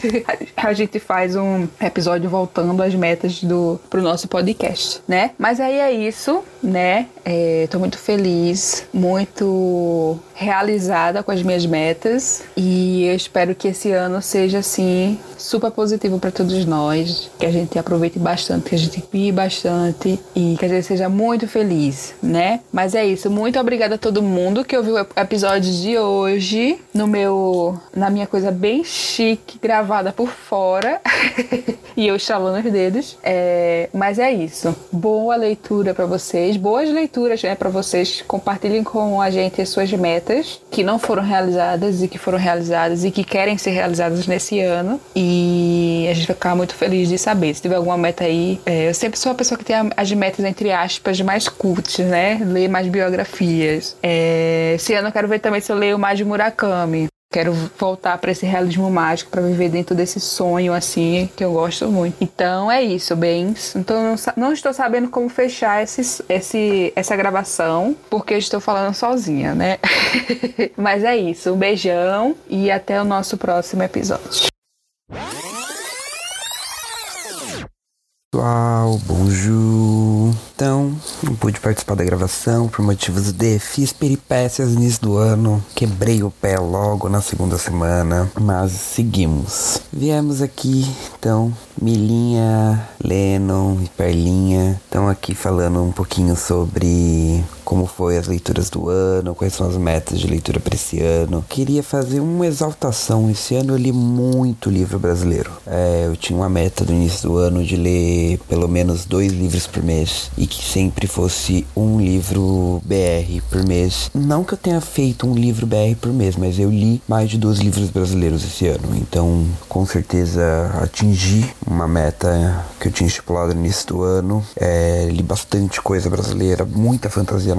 a gente faz um episódio voltando às metas do pro nosso podcast, né? Mas aí é isso, né? É, tô muito feliz, muito realizada com as minhas metas e eu espero que esse ano seja assim super positivo para todos nós, que a gente aproveite bastante, que a gente ri bastante e que a gente seja muito feliz, né? Mas é isso, muito obrigada a todo mundo que ouviu o episódio de hoje no meu na minha coisa bem chique gravada por fora e eu estalando os dedos. É, mas é isso. Boa leitura para vocês, boas leituras, né, para vocês. Compartilhem com a gente as suas metas que não foram realizadas e que foram realizadas e que querem ser realizadas nesse ano. E a gente vai ficar muito feliz de saber. Se tiver alguma meta aí, é, eu sempre sou a pessoa que tem as metas, entre aspas, mais cultas, né? Ler mais biografias. É, esse ano eu quero ver também se eu leio mais de Murakami. Quero voltar para esse realismo mágico, para viver dentro desse sonho assim que eu gosto muito. Então é isso, bens. Então não, não estou sabendo como fechar esse, esse, essa gravação, porque estou falando sozinha, né? Mas é isso. Um beijão e até o nosso próximo episódio. Pessoal, bonjour. Então, não pude participar da gravação por motivos de fiz peripécias no início do ano, quebrei o pé logo na segunda semana, mas seguimos. Viemos aqui, então, Milinha, Lennon e Perlinha estão aqui falando um pouquinho sobre como foi as leituras do ano, quais são as metas de leitura para esse ano. Queria fazer uma exaltação. Esse ano eu li muito livro brasileiro. É, eu tinha uma meta do início do ano de ler pelo menos dois livros por mês e que sempre fosse um livro BR por mês. Não que eu tenha feito um livro BR por mês, mas eu li mais de dois livros brasileiros esse ano. Então, com certeza atingi uma meta que eu tinha estipulado no início do ano. É, li bastante coisa brasileira, muita fantasia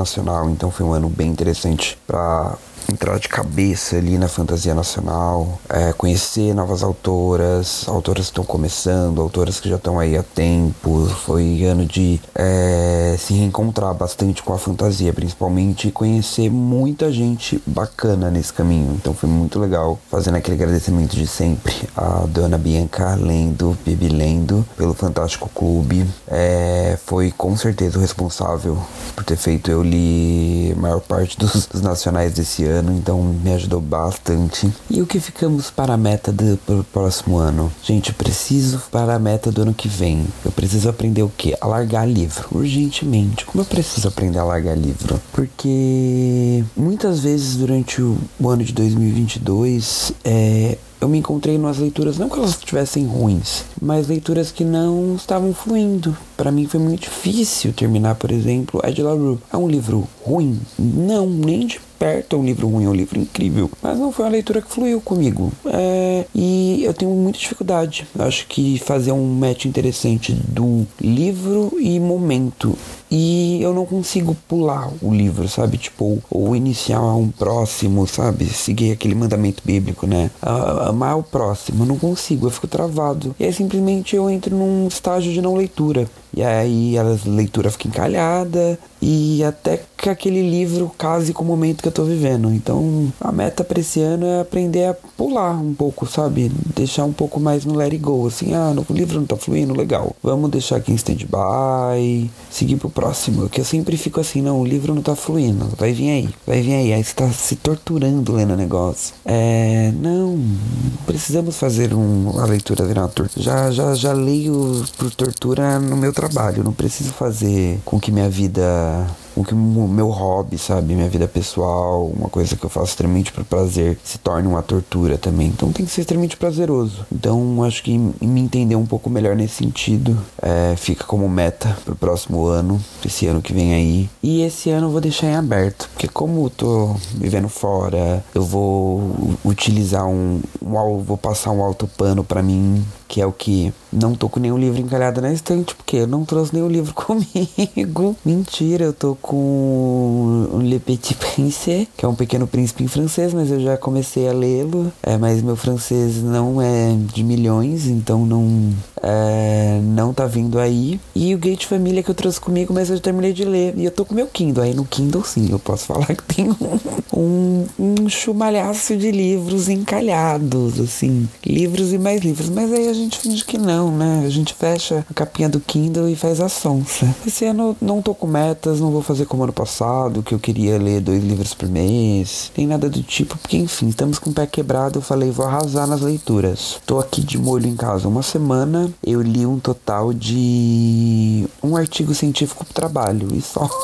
então foi um ano bem interessante para entrar de cabeça ali na fantasia nacional, é, conhecer novas autoras, autoras que estão começando, autoras que já estão aí há tempo. Foi ano de é, se reencontrar bastante com a fantasia, principalmente conhecer muita gente bacana nesse caminho. Então foi muito legal, fazendo aquele agradecimento de sempre a dona Bianca Lendo, Bibi Lendo, pelo Fantástico Clube. É, foi com certeza o responsável por ter feito eu li a maior parte dos, dos nacionais desse ano ano, então me ajudou bastante. E o que ficamos para a meta do próximo ano? Gente, eu preciso para a meta do ano que vem. Eu preciso aprender o que? A largar livro, urgentemente. Como eu preciso aprender a largar livro? Porque muitas vezes durante o, o ano de 2022, é, eu me encontrei nas leituras, não que elas estivessem ruins, mas leituras que não estavam fluindo. Para mim foi muito difícil terminar, por exemplo, Ed LaRue. É um livro ruim? Não, nem de é um livro ruim, é um livro incrível. Mas não foi uma leitura que fluiu comigo. É, e eu tenho muita dificuldade. Acho que fazer um match interessante do livro e momento. E eu não consigo pular o livro, sabe? Tipo, ou iniciar um próximo, sabe? Seguir aquele mandamento bíblico, né? amar o próximo. Eu não consigo, eu fico travado. E aí simplesmente eu entro num estágio de não leitura. E aí a leitura fica encalhada e até que aquele livro case com o momento que eu tô vivendo. Então, a meta para esse ano é aprender a pular um pouco, sabe? Deixar um pouco mais no let it go, assim, ah, o livro não tá fluindo, legal. Vamos deixar aqui em stand-by, seguir pro próximo, que eu sempre fico assim, não, o livro não tá fluindo, vai vir aí, vai vir aí, aí você tá se torturando lendo o negócio. É, não, precisamos fazer um, uma leitura virar tortura. Já, já, já leio por tortura no meu trabalho, não preciso fazer com que minha vida o que o meu hobby, sabe, minha vida pessoal, uma coisa que eu faço extremamente por prazer, se torne uma tortura também. Então tem que ser extremamente prazeroso. Então acho que me entender um pouco melhor nesse sentido é, fica como meta pro próximo ano, esse ano que vem aí. E esse ano eu vou deixar em aberto, porque como eu tô vivendo fora, eu vou utilizar um, um vou passar um alto pano para mim que é o que não tô com nenhum livro encalhado na estante, porque eu não trouxe nenhum livro comigo. Mentira, eu tô com um Le Petit Prince, que é um pequeno príncipe em francês, mas eu já comecei a lê-lo. É, mas meu francês não é de milhões, então não é, não tá vindo aí. E o Gate Família que eu trouxe comigo, mas eu terminei de ler. E eu tô com meu Kindle. Aí no Kindle, sim, eu posso falar que tem um, um chumalhaço de livros encalhados, assim. Livros e mais livros. Mas aí a gente finge que não, né? A gente fecha a capinha do Kindle e faz a sonsa. Esse ano não tô com metas, não vou fazer como ano passado, que eu queria ler dois livros por mês. Nem nada do tipo, porque enfim, estamos com o pé quebrado. Eu falei, vou arrasar nas leituras. Tô aqui de molho em casa uma semana. Eu li um total de um artigo científico pro trabalho. E só.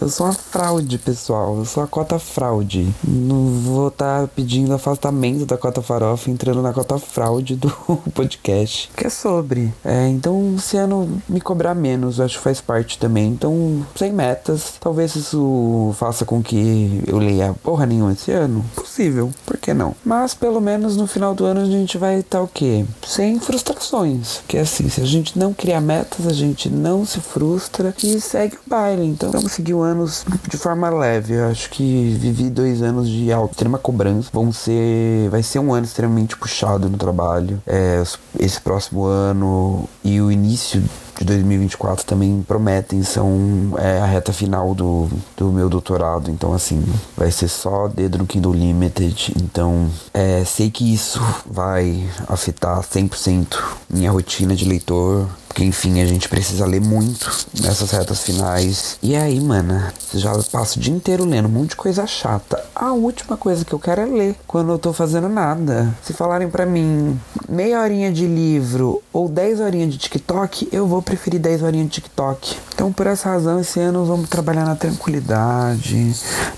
Eu sou uma fraude, pessoal. Eu sou a cota fraude. Não vou estar tá pedindo afastamento da cota farofa entrando na cota fraude do podcast. Que é sobre. É, então, esse ano me cobrar menos, acho que faz parte também. Então, sem metas. Talvez isso faça com que eu leia porra nenhuma esse ano. Possível, por que não? Mas pelo menos no final do ano a gente vai estar tá, o quê? Sem frustrações. Que é assim, se a gente não criar metas, a gente não se frustra e segue o baile. Então vamos seguir o ano de forma leve. Eu acho que vivi dois anos de extrema cobrança. Vão ser. Vai ser um ano extremamente puxado no trabalho. É, esse próximo ano e o início de 2024 também prometem, são é, a reta final do, do meu doutorado. Então, assim, vai ser só dedo no Kindle Limited. Então, é, sei que isso vai afetar 100% minha rotina de leitor. Porque, enfim, a gente precisa ler muito nessas retas finais. E aí, mana, já passo o dia inteiro lendo um monte de coisa chata. A última coisa que eu quero é ler quando eu tô fazendo nada. Se falarem para mim meia horinha de livro ou 10 horinhas de TikTok, eu vou preferir 10 horinhas de TikTok. Então, por essa razão, esse ano vamos trabalhar na tranquilidade,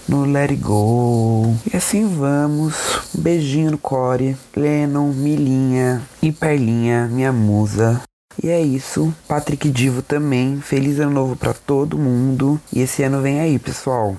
no let it go. E assim vamos. Beijinho no core. Lennon, Milinha e Perlinha, minha musa. E é isso. Patrick Divo também. Feliz ano novo para todo mundo. E esse ano vem aí, pessoal.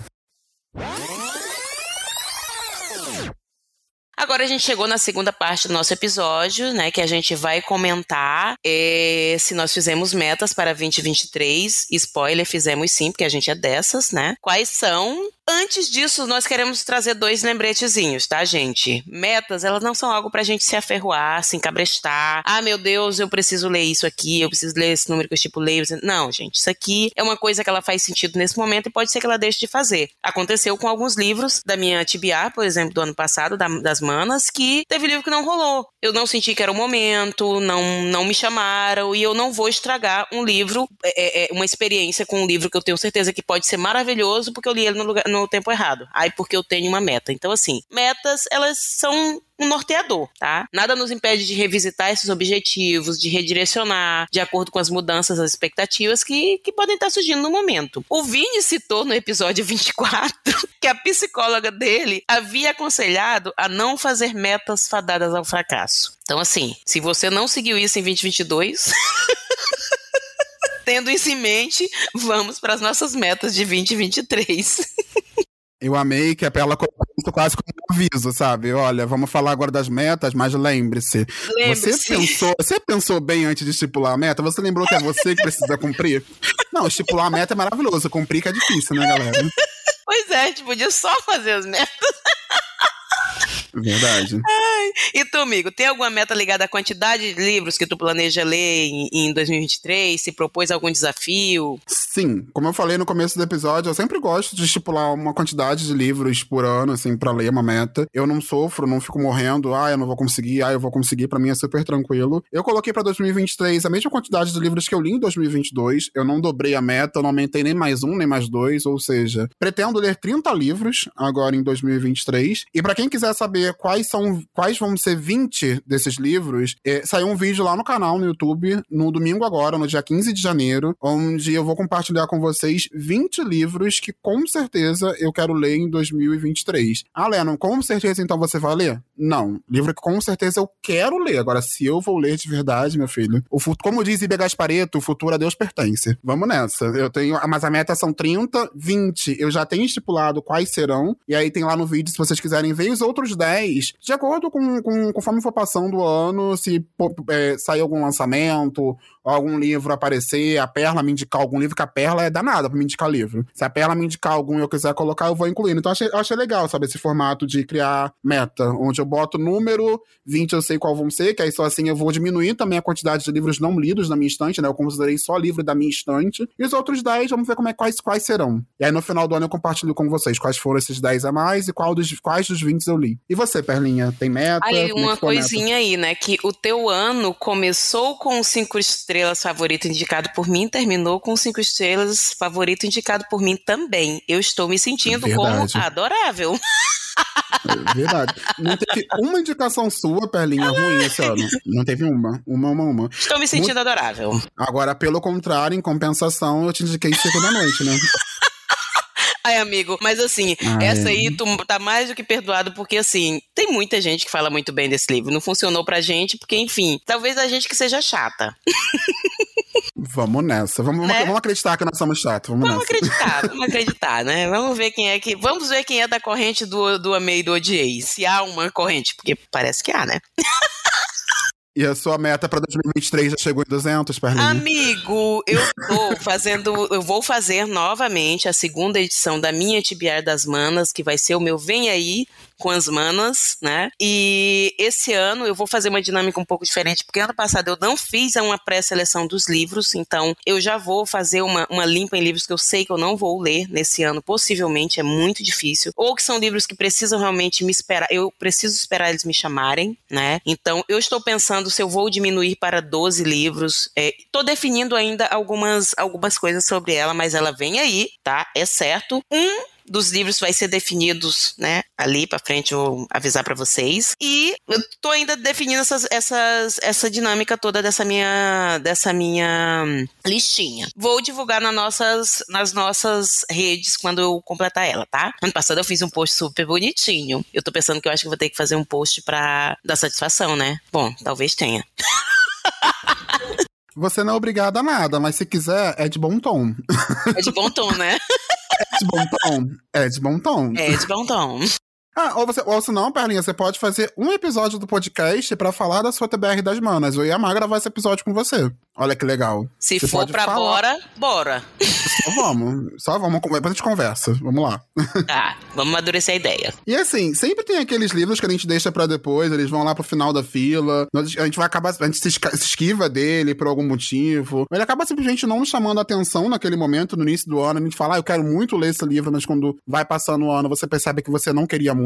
Agora a gente chegou na segunda parte do nosso episódio, né? Que a gente vai comentar é, se nós fizemos metas para 2023. Spoiler, fizemos sim, porque a gente é dessas, né? Quais são Antes disso, nós queremos trazer dois lembretezinhos, tá, gente? Metas, elas não são algo pra gente se aferroar, se encabrestar. Ah, meu Deus, eu preciso ler isso aqui, eu preciso ler esse número que eu estipulei. Não, gente, isso aqui é uma coisa que ela faz sentido nesse momento e pode ser que ela deixe de fazer. Aconteceu com alguns livros da minha TBA, por exemplo, do ano passado, da, das Manas, que teve livro que não rolou. Eu não senti que era o momento, não, não me chamaram e eu não vou estragar um livro, é, é, é uma experiência com um livro que eu tenho certeza que pode ser maravilhoso, porque eu li ele no, lugar, no tempo errado. Aí porque eu tenho uma meta. Então, assim, metas, elas são um norteador, tá? Nada nos impede de revisitar esses objetivos, de redirecionar de acordo com as mudanças, as expectativas que, que podem estar surgindo no momento. O Vini citou no episódio 24 que a psicóloga dele havia aconselhado a não fazer metas fadadas ao fracasso. Então, assim, se você não seguiu isso em 2022. Tendo isso em mente, vamos para as nossas metas de 2023. Eu amei que a Pela colocou isso quase como um aviso, sabe? Olha, vamos falar agora das metas, mas lembre-se. Lembre você pensou, você pensou bem antes de estipular a meta? Você lembrou que é você que precisa cumprir? Não, estipular a meta é maravilhoso, cumprir que é difícil, né, galera? Pois é, a gente podia só fazer as metas. Verdade. Ai, e tu, amigo, tem alguma meta ligada à quantidade de livros que tu planeja ler em, em 2023? Se propôs algum desafio? Sim, como eu falei no começo do episódio, eu sempre gosto de estipular uma quantidade de livros por ano, assim, para ler uma meta. Eu não sofro, não fico morrendo, ah, eu não vou conseguir, ah, eu vou conseguir, para mim é super tranquilo. Eu coloquei para 2023 a mesma quantidade de livros que eu li em 2022, eu não dobrei a meta, eu não aumentei nem mais um, nem mais dois, ou seja, pretendo ler 30 livros agora em 2023. E para quem quiser saber saber quais são quais vão ser 20 desses livros, é, saiu um vídeo lá no canal no YouTube, no domingo agora, no dia 15 de janeiro, onde eu vou compartilhar com vocês 20 livros que com certeza eu quero ler em 2023. Ah, Lennon, com certeza então você vai ler? Não. Livro que com certeza eu quero ler. Agora, se eu vou ler de verdade, meu filho. O futuro, como diz Ibe Gaspareto, o futuro a Deus pertence. Vamos nessa. Eu tenho. Mas a meta são 30, 20. Eu já tenho estipulado quais serão. E aí tem lá no vídeo, se vocês quiserem ver, os outros 10, de acordo com, com conforme for passando o ano, se é, sair algum lançamento, algum livro aparecer, a Perla me indicar algum livro, que a Perla é danada pra me indicar livro. Se a Perla me indicar algum e eu quiser colocar, eu vou incluindo. Então, achei, achei legal, sabe, esse formato de criar meta, onde eu boto número, 20 eu sei qual vão ser, que aí só assim eu vou diminuir também a quantidade de livros não lidos na minha estante, né? Eu considerei só livro da minha estante. E os outros 10, vamos ver como é, quais, quais serão. E aí, no final do ano, eu compartilho com vocês quais foram esses 10 a mais e qual dos, quais dos 20 eu li. E você, Perlinha, tem meta? Aí, é uma coisinha aí, né? Que o teu ano começou com 5 estrelas favorito indicado por mim, terminou com 5 estrelas favorito indicado por mim também. Eu estou me sentindo Verdade. como adorável. É verdade. Não teve uma indicação sua, Perlinha, ruim esse ano. Não teve uma. Uma, uma, uma. Estou me sentindo Muito... adorável. Agora, pelo contrário, em compensação, eu te indiquei segunda noite, né? Ai, amigo, mas assim, Ai. essa aí tu tá mais do que perdoado, porque assim, tem muita gente que fala muito bem desse livro. Não funcionou pra gente, porque, enfim, talvez a gente que seja chata. Vamos nessa. Vamos, né? vamos acreditar que nós somos chatos. Vamos, vamos acreditar, vamos acreditar, né? Vamos ver quem é que. Vamos ver quem é da corrente do, do amei e do odiei. Se há uma corrente, porque parece que há, né? E a sua meta para 2023 já chegou em 200, Perlinha? Amigo, eu tô fazendo, eu vou fazer novamente a segunda edição da minha Tibiar das Manas, que vai ser o meu Vem Aí, com as manas, né? E esse ano eu vou fazer uma dinâmica um pouco diferente, porque ano passado eu não fiz uma pré-seleção dos livros, então eu já vou fazer uma, uma limpa em livros que eu sei que eu não vou ler nesse ano, possivelmente é muito difícil, ou que são livros que precisam realmente me esperar, eu preciso esperar eles me chamarem, né? Então eu estou pensando se eu vou diminuir para 12 livros, estou é, definindo ainda algumas, algumas coisas sobre ela, mas ela vem aí, tá? É certo. Um dos livros vai ser definidos, né? Ali para frente eu vou avisar para vocês. E eu tô ainda definindo essas, essas, essa dinâmica toda dessa minha, dessa minha listinha. Vou divulgar nas nossas, nas nossas redes quando eu completar ela, tá? Ano passado eu fiz um post super bonitinho. Eu tô pensando que eu acho que vou ter que fazer um post pra dar satisfação, né? Bom, talvez tenha. Você não é obrigada a nada, mas se quiser, é de bom tom. É de bom tom, né? Bom tom. É de bom tom. É de bom tom. Ah, ou, você, ou se não, Perlinha, você pode fazer um episódio do podcast para falar da sua TBR das manas. Eu ia amar gravar esse episódio com você. Olha que legal. Se você for pra falar. bora, bora. Só vamos. Só vamos. Depois a gente conversa. Vamos lá. Tá, vamos amadurecer a ideia. E assim, sempre tem aqueles livros que a gente deixa para depois, eles vão lá pro final da fila. A gente vai acabar. A gente se esquiva dele por algum motivo. Ele acaba simplesmente não chamando a atenção naquele momento, no início do ano. A gente fala, ah, eu quero muito ler esse livro, mas quando vai passando o ano, você percebe que você não queria muito,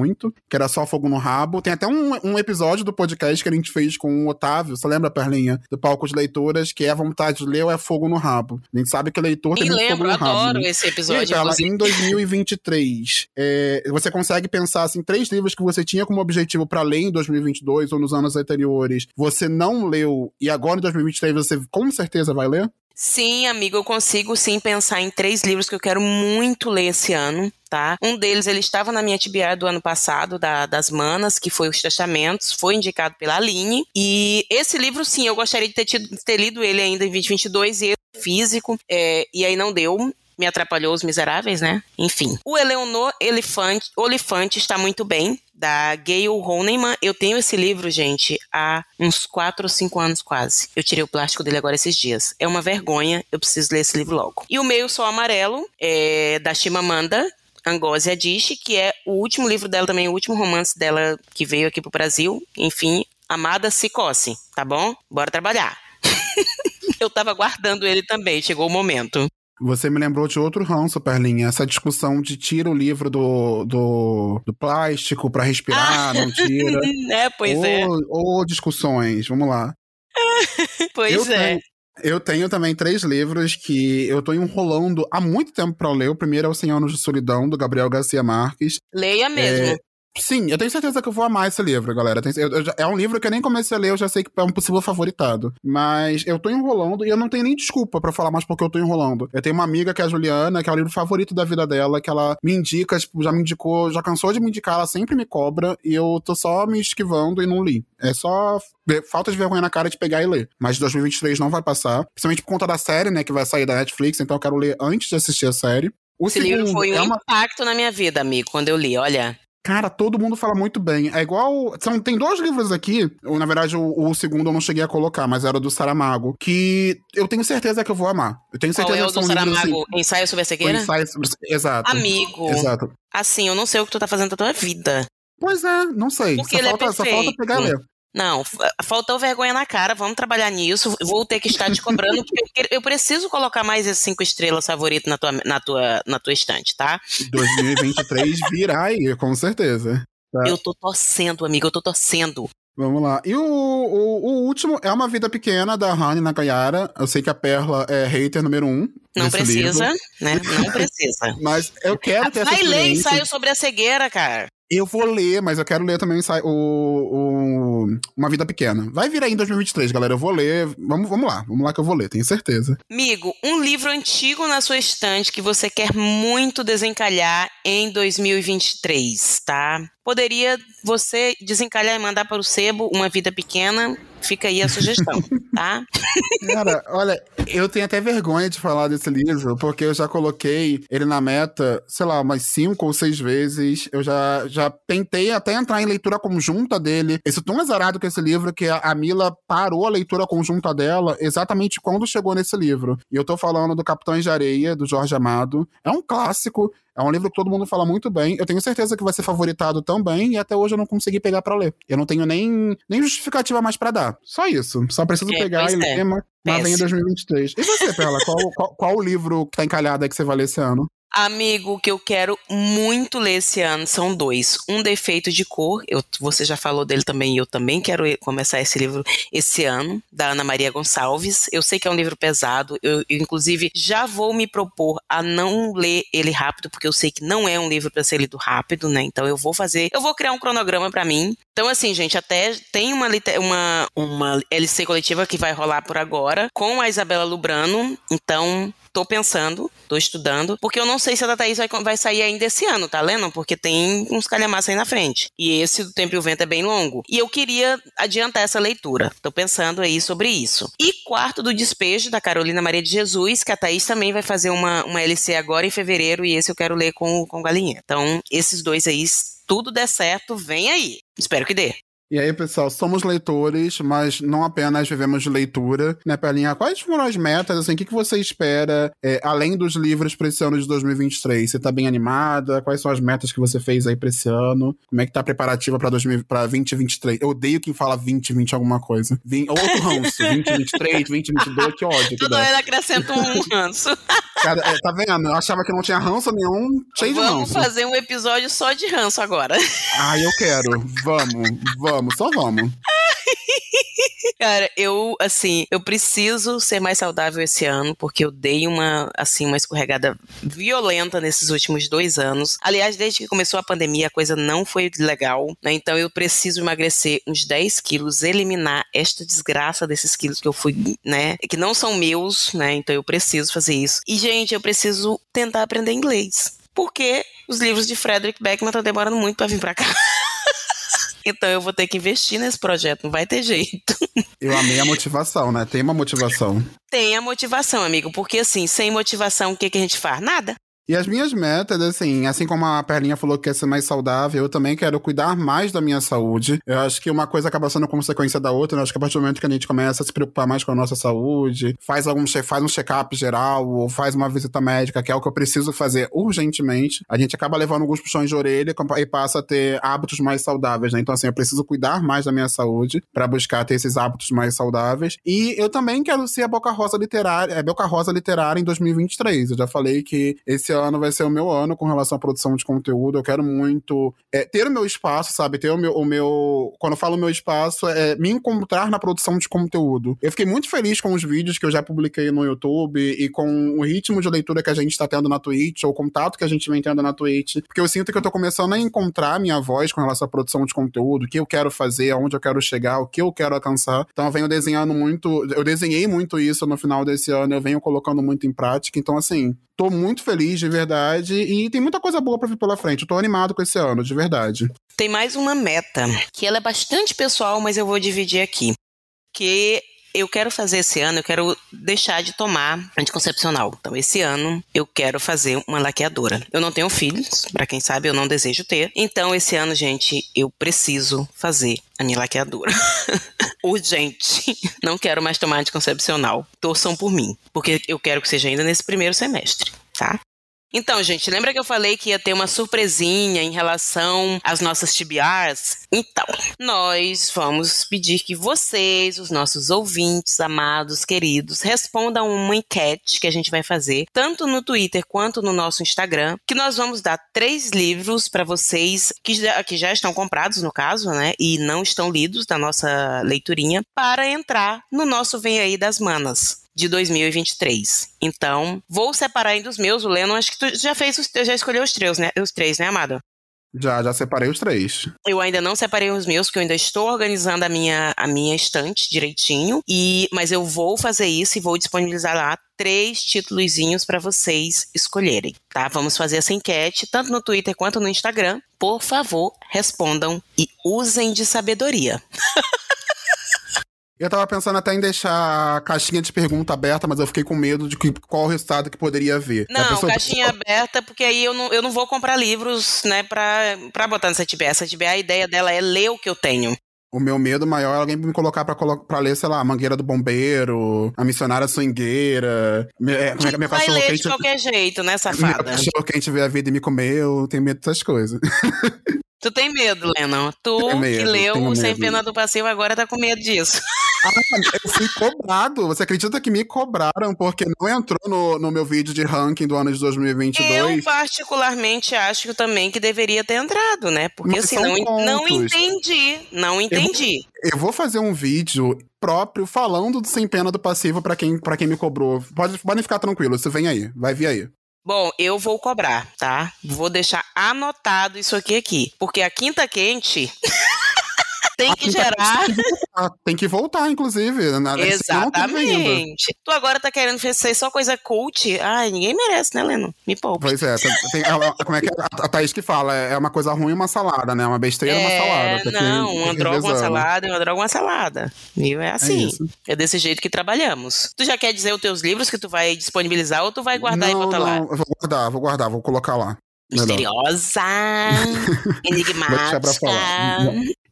que era só fogo no rabo. Tem até um, um episódio do podcast que a gente fez com o Otávio, você lembra, Perlinha? Do Palco de Leitoras, que é a vontade de ler ou é fogo no rabo. A gente sabe que leitor tem lembro, fogo no rabo. adoro né? esse episódio. E, ela, em 2023, é, você consegue pensar assim, três livros que você tinha como objetivo para ler em 2022 ou nos anos anteriores, você não leu e agora em 2023 você com certeza vai ler? Sim, amigo, eu consigo sim pensar em três livros que eu quero muito ler esse ano. Tá? Um deles, ele estava na minha TBR do ano passado, da, das Manas, que foi Os Testamentos, foi indicado pela Aline. E esse livro, sim, eu gostaria de ter, tido, ter lido ele ainda em 2022, e físico, é, e aí não deu me atrapalhou os miseráveis, né? Enfim. O Eleonor Elefante, Olifante está muito bem, da Gayle Honeyman. Eu tenho esse livro, gente, há uns 4 ou 5 anos quase. Eu tirei o plástico dele agora esses dias. É uma vergonha, eu preciso ler esse livro logo. E o Meio Sol Amarelo, é da Chimamanda, Ngozi Adichie, que é o último livro dela também, o último romance dela que veio aqui pro Brasil. Enfim, Amada Sicose, tá bom? Bora trabalhar. eu tava guardando ele também, chegou o momento. Você me lembrou de outro ranço, Perlinha. Essa discussão de tira o livro do, do, do plástico para respirar, não tira. É, pois ou, é. Ou discussões, vamos lá. pois eu é. Tenho, eu tenho também três livros que eu tô enrolando há muito tempo para ler. O primeiro é O Cem Anos de Solidão, do Gabriel Garcia Marques. Leia mesmo. É, Sim, eu tenho certeza que eu vou amar esse livro, galera. Eu, eu, é um livro que eu nem comecei a ler, eu já sei que é um possível favoritado. Mas eu tô enrolando e eu não tenho nem desculpa para falar mais porque eu tô enrolando. Eu tenho uma amiga que é a Juliana, que é o livro favorito da vida dela, que ela me indica, tipo, já me indicou, já cansou de me indicar, ela sempre me cobra e eu tô só me esquivando e não li. É só falta de vergonha na cara de pegar e ler. Mas 2023 não vai passar, principalmente por conta da série, né, que vai sair da Netflix, então eu quero ler antes de assistir a série. O Esse livro foi um é uma... impacto na minha vida, amigo, quando eu li, olha. Cara, todo mundo fala muito bem. É igual. São, tem dois livros aqui. Ou, na verdade, o, o, segundo eu não cheguei a colocar, mas era do Saramago. Que eu tenho certeza que eu vou amar. Eu tenho certeza Qual é o que do Saramago? Assim, ensaio sobre a cegueira? Ensaio sobre... Exato. Amigo. Exato. Assim, eu não sei o que tu tá fazendo da tua vida. Pois é, não sei. Porque só, é falta, é só falta pegar e ler. Não, faltou vergonha na cara, vamos trabalhar nisso. Vou ter que estar te cobrando, porque eu preciso colocar mais esses cinco estrelas favoritas na tua, na tua, na tua estante, tá? 2023 virá aí, com certeza. Tá. Eu tô torcendo, amigo, eu tô torcendo. Vamos lá. E o, o, o, último é uma vida pequena da Rani Nakayara. Eu sei que a Perla é hater número um. Não precisa, livro. né? Não precisa. Mas eu quero ter Vai essa ler ensaio sobre a cegueira, cara. Eu vou ler, mas eu quero ler também o, o, Uma Vida Pequena. Vai vir aí em 2023, galera. Eu vou ler. Vamos, vamos lá, vamos lá que eu vou ler, tenho certeza. Amigo, um livro antigo na sua estante que você quer muito desencalhar em 2023, tá? Poderia você desencalhar e mandar para o sebo Uma Vida Pequena Fica aí a sugestão, tá? Cara, olha, eu tenho até vergonha de falar desse livro, porque eu já coloquei ele na meta, sei lá, umas cinco ou seis vezes. Eu já, já tentei até entrar em leitura conjunta dele. Eu sou tão azarado com esse livro que a Mila parou a leitura conjunta dela exatamente quando chegou nesse livro. E eu tô falando do Capitães de Areia, do Jorge Amado. É um clássico. É um livro que todo mundo fala muito bem. Eu tenho certeza que vai ser favoritado também, e até hoje eu não consegui pegar para ler. Eu não tenho nem, nem justificativa mais para dar. Só isso. Só preciso é, pegar e é. ler, mas vem em 2023. E você, Perla, qual, qual, qual, o livro que tá encalhado aí que você vai ler esse ano? Amigo, que eu quero muito ler esse ano são dois. Um Defeito de Cor, eu, você já falou dele também, eu também quero começar esse livro esse ano, da Ana Maria Gonçalves. Eu sei que é um livro pesado, eu, eu inclusive já vou me propor a não ler ele rápido, porque eu sei que não é um livro para ser lido rápido, né? Então eu vou fazer, eu vou criar um cronograma para mim. Então, assim, gente, até tem uma, uma, uma LC coletiva que vai rolar por agora com a Isabela Lubrano. Então, tô pensando, tô estudando, porque eu não sei se a da Thaís vai, vai sair ainda esse ano, tá lendo? Porque tem uns calhamaços aí na frente. E esse do Tempo e o Vento é bem longo. E eu queria adiantar essa leitura. Tô pensando aí sobre isso. E quarto do despejo, da Carolina Maria de Jesus, que a Thaís também vai fazer uma, uma LC agora em fevereiro, e esse eu quero ler com, com Galinha. Então, esses dois aí, tudo der certo, vem aí. Espero que dê. E aí, pessoal, somos leitores, mas não apenas vivemos de leitura, né, Pelinha? Quais foram as metas, assim, o que, que você espera, é, além dos livros para esse ano de 2023? Você tá bem animada? Quais são as metas que você fez aí para esse ano? Como é que tá a preparativa pra, 2000, pra 2023? Eu odeio quem fala 2020 alguma coisa. Vim, outro ranço, 2023, 2022, que ódio. Tudo ele acrescenta um ranço. Cara, é, tá vendo? Eu achava que não tinha ranço nenhum, cheio vamos de ranço. Vamos fazer um episódio só de ranço agora. Ah, eu quero. Vamos, vamos, só vamos. Cara, eu, assim, eu preciso ser mais saudável esse ano, porque eu dei uma, assim, uma escorregada violenta nesses últimos dois anos. Aliás, desde que começou a pandemia, a coisa não foi legal, né? Então eu preciso emagrecer uns 10 quilos, eliminar esta desgraça desses quilos que eu fui, né? Que não são meus, né? Então eu preciso fazer isso. E, gente, eu preciso tentar aprender inglês. Porque os livros de Frederick Beckman estão demorando muito para vir para cá. Então eu vou ter que investir nesse projeto, não vai ter jeito. Eu amei a motivação, né? Tem uma motivação. Tem a motivação, amigo, porque assim, sem motivação, o que, que a gente faz? Nada. E as minhas metas, assim, assim como a Perlinha falou que quer ser mais saudável, eu também quero cuidar mais da minha saúde. Eu acho que uma coisa acaba sendo consequência da outra. Eu acho que a partir do momento que a gente começa a se preocupar mais com a nossa saúde, faz algum faz um check-up geral, ou faz uma visita médica, que é o que eu preciso fazer urgentemente, a gente acaba levando alguns puxões de orelha e passa a ter hábitos mais saudáveis, né? Então, assim, eu preciso cuidar mais da minha saúde para buscar ter esses hábitos mais saudáveis. E eu também quero ser a Boca Rosa literária, a Boca Rosa literária em 2023. Eu já falei que esse ano vai ser o meu ano com relação à produção de conteúdo. Eu quero muito é, ter o meu espaço, sabe? Ter o meu, o meu. Quando eu falo meu espaço, é me encontrar na produção de conteúdo. Eu fiquei muito feliz com os vídeos que eu já publiquei no YouTube e com o ritmo de leitura que a gente tá tendo na Twitch, ou o contato que a gente vem tendo na Twitch. Porque eu sinto que eu tô começando a encontrar minha voz com relação à produção de conteúdo, o que eu quero fazer, aonde eu quero chegar, o que eu quero alcançar. Então eu venho desenhando muito. Eu desenhei muito isso no final desse ano, eu venho colocando muito em prática. Então, assim, tô muito feliz de verdade e tem muita coisa boa pra vir pela frente. Eu tô animado com esse ano, de verdade. Tem mais uma meta, que ela é bastante pessoal, mas eu vou dividir aqui. Que eu quero fazer esse ano, eu quero deixar de tomar anticoncepcional. Então, esse ano eu quero fazer uma laqueadora. Eu não tenho filhos, para quem sabe, eu não desejo ter. Então, esse ano, gente, eu preciso fazer a minha laqueadora. Urgente. Não quero mais tomar anticoncepcional. Torçam por mim, porque eu quero que seja ainda nesse primeiro semestre, tá? Então, gente, lembra que eu falei que ia ter uma surpresinha em relação às nossas TBRs? Então, nós vamos pedir que vocês, os nossos ouvintes, amados, queridos, respondam uma enquete que a gente vai fazer, tanto no Twitter quanto no nosso Instagram, que nós vamos dar três livros para vocês que já, que já estão comprados, no caso, né, e não estão lidos da nossa leiturinha, para entrar no nosso Vem Aí das Manas de 2023. Então, vou separar ainda os meus. O Lennon, acho que tu já fez, os, já escolheu os três, né? Os três, né, amado? Já, já separei os três. Eu ainda não separei os meus, porque eu ainda estou organizando a minha, a minha estante direitinho. E, mas eu vou fazer isso e vou disponibilizar lá três títulozinhos para vocês escolherem, tá? Vamos fazer essa enquete tanto no Twitter quanto no Instagram. Por favor, respondam e usem de sabedoria. Eu tava pensando até em deixar a caixinha de pergunta aberta, mas eu fiquei com medo de que, qual o resultado que poderia haver. Não, pessoa... caixinha aberta, porque aí eu não, eu não vou comprar livros, né, pra, pra botar nessa TBA. Essa TBA, a ideia dela é ler o que eu tenho. O meu medo maior é alguém me colocar pra, pra ler, sei lá, a Mangueira do Bombeiro, A Missionária Swingueira. É, minha, minha vai ler de qualquer jeito, né, safada? Minha cachorro quente veio a vida e me comeu, tenho medo dessas coisas. Tu tem medo, Lennon. Tu medo, que leu Sem Pena do Passeio agora tá com medo disso. Ah, eu fui cobrado. Você acredita que me cobraram porque não entrou no, no meu vídeo de ranking do ano de 2022? Eu, particularmente, acho também que deveria ter entrado, né? Porque Mas assim, não, não entendi. Não entendi. Eu, eu, vou fazer um vídeo próprio falando do Sem Pena do Passivo para quem, pra quem me cobrou. Pode, podem ficar tranquilos, você vem aí. Vai vir aí. Bom, eu vou cobrar, tá? Vou deixar anotado isso aqui aqui, porque a quinta quente tem que gerar. Tem que voltar, inclusive. Né? Exatamente. Tu agora tá querendo ser só coisa cult? Ai, ninguém merece, né, Leno? Me poupa. Pois é. Tem, como é que é? A Thaís que fala? É uma coisa ruim uma salada, né? Uma besteira é, uma salada. Não, uma droga uma salada, uma droga uma salada. Viu? É assim. É, é, desse jeito que trabalhamos. Tu já quer dizer os teus livros que tu vai disponibilizar ou tu vai guardar não, e botar não, lá? Eu vou guardar, vou guardar, vou colocar lá. Misteriosa, enigmática.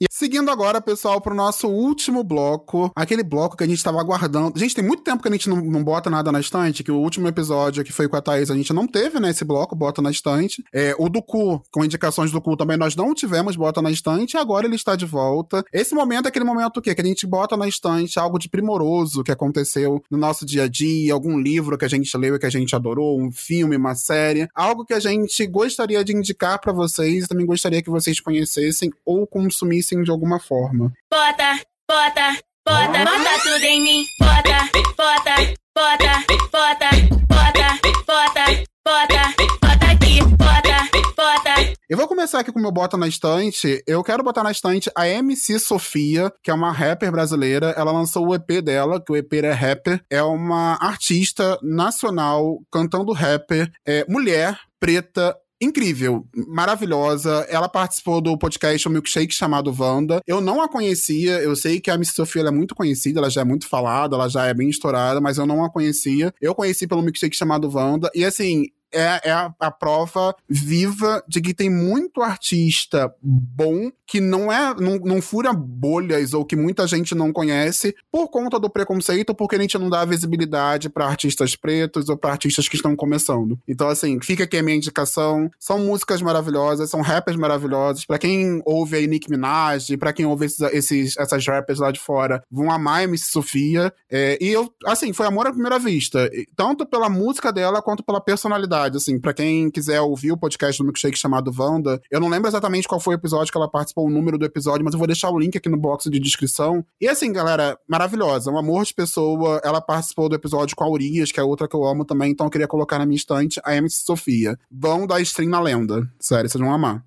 E seguindo agora, pessoal, pro nosso último bloco, aquele bloco que a gente tava aguardando. Gente, tem muito tempo que a gente não, não bota nada na estante, que o último episódio que foi com a Thaís, a gente não teve, né, esse bloco, bota na estante. É, o do cu, com indicações do cu também nós não tivemos, bota na estante, e agora ele está de volta. Esse momento é aquele momento o quê? Que a gente bota na estante algo de primoroso que aconteceu no nosso dia a dia, algum livro que a gente leu e que a gente adorou, um filme, uma série, algo que a gente gostaria de indicar para vocês, também gostaria que vocês conhecessem ou consumissem de alguma forma. Bota, bota, bota, bota tudo em mim. Bota, bota, bota, bota, bota, bota, bota, bota aqui, bota, bota. Eu vou começar aqui com o meu bota na estante. Eu quero botar na estante a MC Sofia, que é uma rapper brasileira. Ela lançou o EP dela, que o EP é rapper. É uma artista nacional cantando rapper, é mulher, preta, incrível, maravilhosa. Ela participou do podcast O Milkshake chamado Wanda. Eu não a conhecia, eu sei que a Miss Sofia é muito conhecida, ela já é muito falada, ela já é bem estourada, mas eu não a conhecia. Eu conheci pelo Milkshake chamado Wanda. E assim, é, é a, a, prova viva de que tem muito artista bom que não é não, não fura bolhas ou que muita gente não conhece por conta do preconceito, porque a gente não dá visibilidade para artistas pretos ou para artistas que estão começando. Então, assim, fica aqui a minha indicação. São músicas maravilhosas, são rappers maravilhosos. Para quem ouve aí Nick Minaj, para quem ouve esses, esses, essas rappers lá de fora, vão amar MC Sofia. É, e eu, assim, foi amor à primeira vista. Tanto pela música dela quanto pela personalidade verdade, assim, pra quem quiser ouvir o podcast do Milkshake chamado Wanda, eu não lembro exatamente qual foi o episódio que ela participou, o número do episódio, mas eu vou deixar o link aqui no box de descrição. E assim, galera, maravilhosa, um amor de pessoa. Ela participou do episódio com a Urias, que é outra que eu amo também, então eu queria colocar na minha estante a MC Sofia. Vão dar stream na lenda. Sério, vocês vão amar.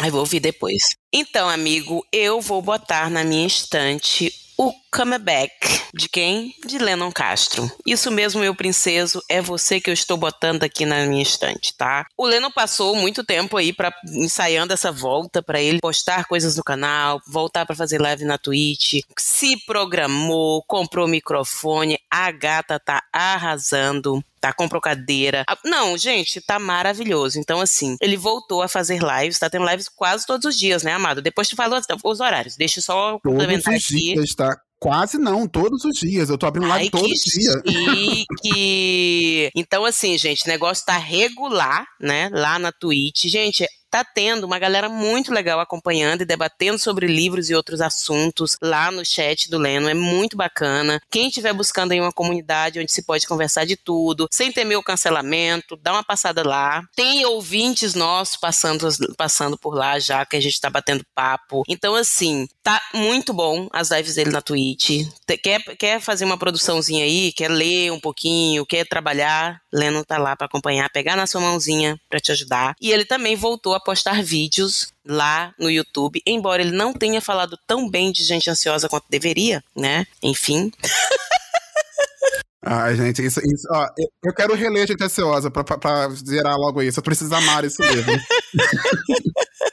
Aí vou ouvir depois. Então, amigo, eu vou botar na minha estante o Comeback. De quem? De Lennon Castro. Isso mesmo, meu princeso, é você que eu estou botando aqui na minha estante, tá? O Lennon passou muito tempo aí para ensaiando essa volta para ele postar coisas no canal, voltar para fazer live na Twitch, se programou, comprou microfone, a gata tá arrasando tá? Comprou cadeira. Ah, Não, gente, tá maravilhoso. Então, assim, ele voltou a fazer lives, tá tendo lives quase todos os dias, né, amado? Depois te falo os horários. Deixa eu só Todos complementar os aqui. dias, tá? Quase não, todos os dias. Eu tô abrindo live Ai, todo que dia. chique! Então, assim, gente, o negócio tá regular, né? Lá na Twitch. Gente, tá tendo uma galera muito legal acompanhando e debatendo sobre livros e outros assuntos lá no chat do Leno. É muito bacana. Quem estiver buscando aí uma comunidade onde se pode conversar de tudo, sem temer o cancelamento, dá uma passada lá. Tem ouvintes nossos passando, passando por lá já, que a gente tá batendo papo. Então, assim, tá muito bom as lives dele na Twitch. Quer, quer fazer uma produçãozinha aí, quer ler um pouquinho, quer trabalhar, Leno tá lá pra acompanhar, pegar na sua mãozinha pra te ajudar. E ele também voltou a postar vídeos lá no YouTube, embora ele não tenha falado tão bem de gente ansiosa quanto deveria, né? Enfim. Ai, gente, isso, isso ó, eu- quero reler Gente Ansiosa pra, pra, pra zerar logo isso. Eu preciso amar esse livro.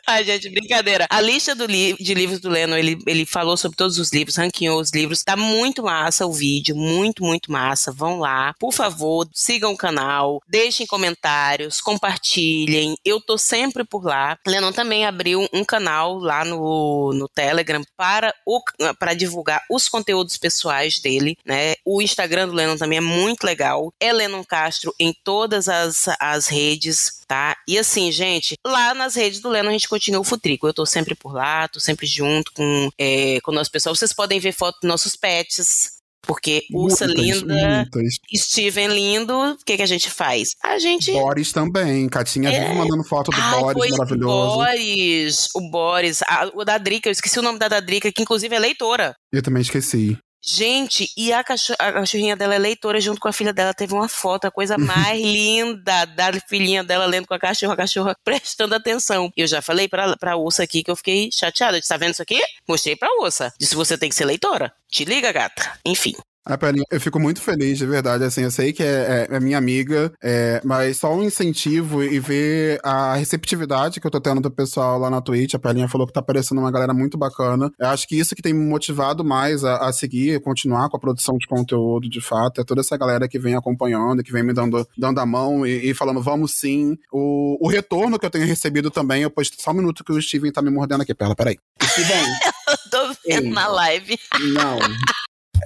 Ai, gente, brincadeira. A lista li- de livros do Leno, ele, ele falou sobre todos os livros, ranqueou os livros. Tá muito massa o vídeo, muito, muito massa. Vão lá. Por favor, sigam o canal, deixem comentários, compartilhem. Eu tô sempre por lá. Lennon também abriu um canal lá no, no Telegram para, o, para divulgar os conteúdos pessoais dele, né? O Instagram do Lennon também é muito legal. É Lennon Castro em todas as, as redes, tá? E assim, gente, lá nas redes do Lennon a gente continua o Futrico. Eu tô sempre por lá, tô sempre junto com, é, com o nosso pessoal. Vocês podem ver foto dos nossos pets. Porque Ursa linda, muitas. Steven lindo, o que, que a gente faz? A gente Boris também. Catinha É. vive mandando foto do Ai, Boris maravilhoso. Boris, o Boris, a- o da Drica, eu esqueci o nome da da Drica, que inclusive é leitora. Eu também esqueci. Gente, e a, cacho- a cachorrinha dela é leitora junto com a filha dela. Teve uma foto, a coisa mais linda da filhinha dela lendo com a cachorra, a cachorra prestando atenção. Eu já falei pra, pra Ursa aqui que eu fiquei chateada. Eu disse, tá vendo isso aqui? Mostrei pra Ursa. Disse, você tem que ser leitora. Te liga, gata. Enfim. A Pelinha, eu fico muito feliz, de verdade. Assim, eu sei que é, é- é minha amiga, é, mas só um incentivo e ver a receptividade que eu tô tendo do pessoal lá na Twitch. A Pelinha falou que tá aparecendo uma galera muito bacana. Eu acho que isso que tem me motivado mais a, a seguir, continuar com a produção de conteúdo, de fato. É toda essa galera que vem acompanhando, que vem me dando, dando a mão e, e falando, vamos sim. O, o retorno que eu tenho recebido também, eu posto só um minuto que o Steven tá me mordendo aqui, Perla, peraí. Steven, Tô vendo Sim. na live. não.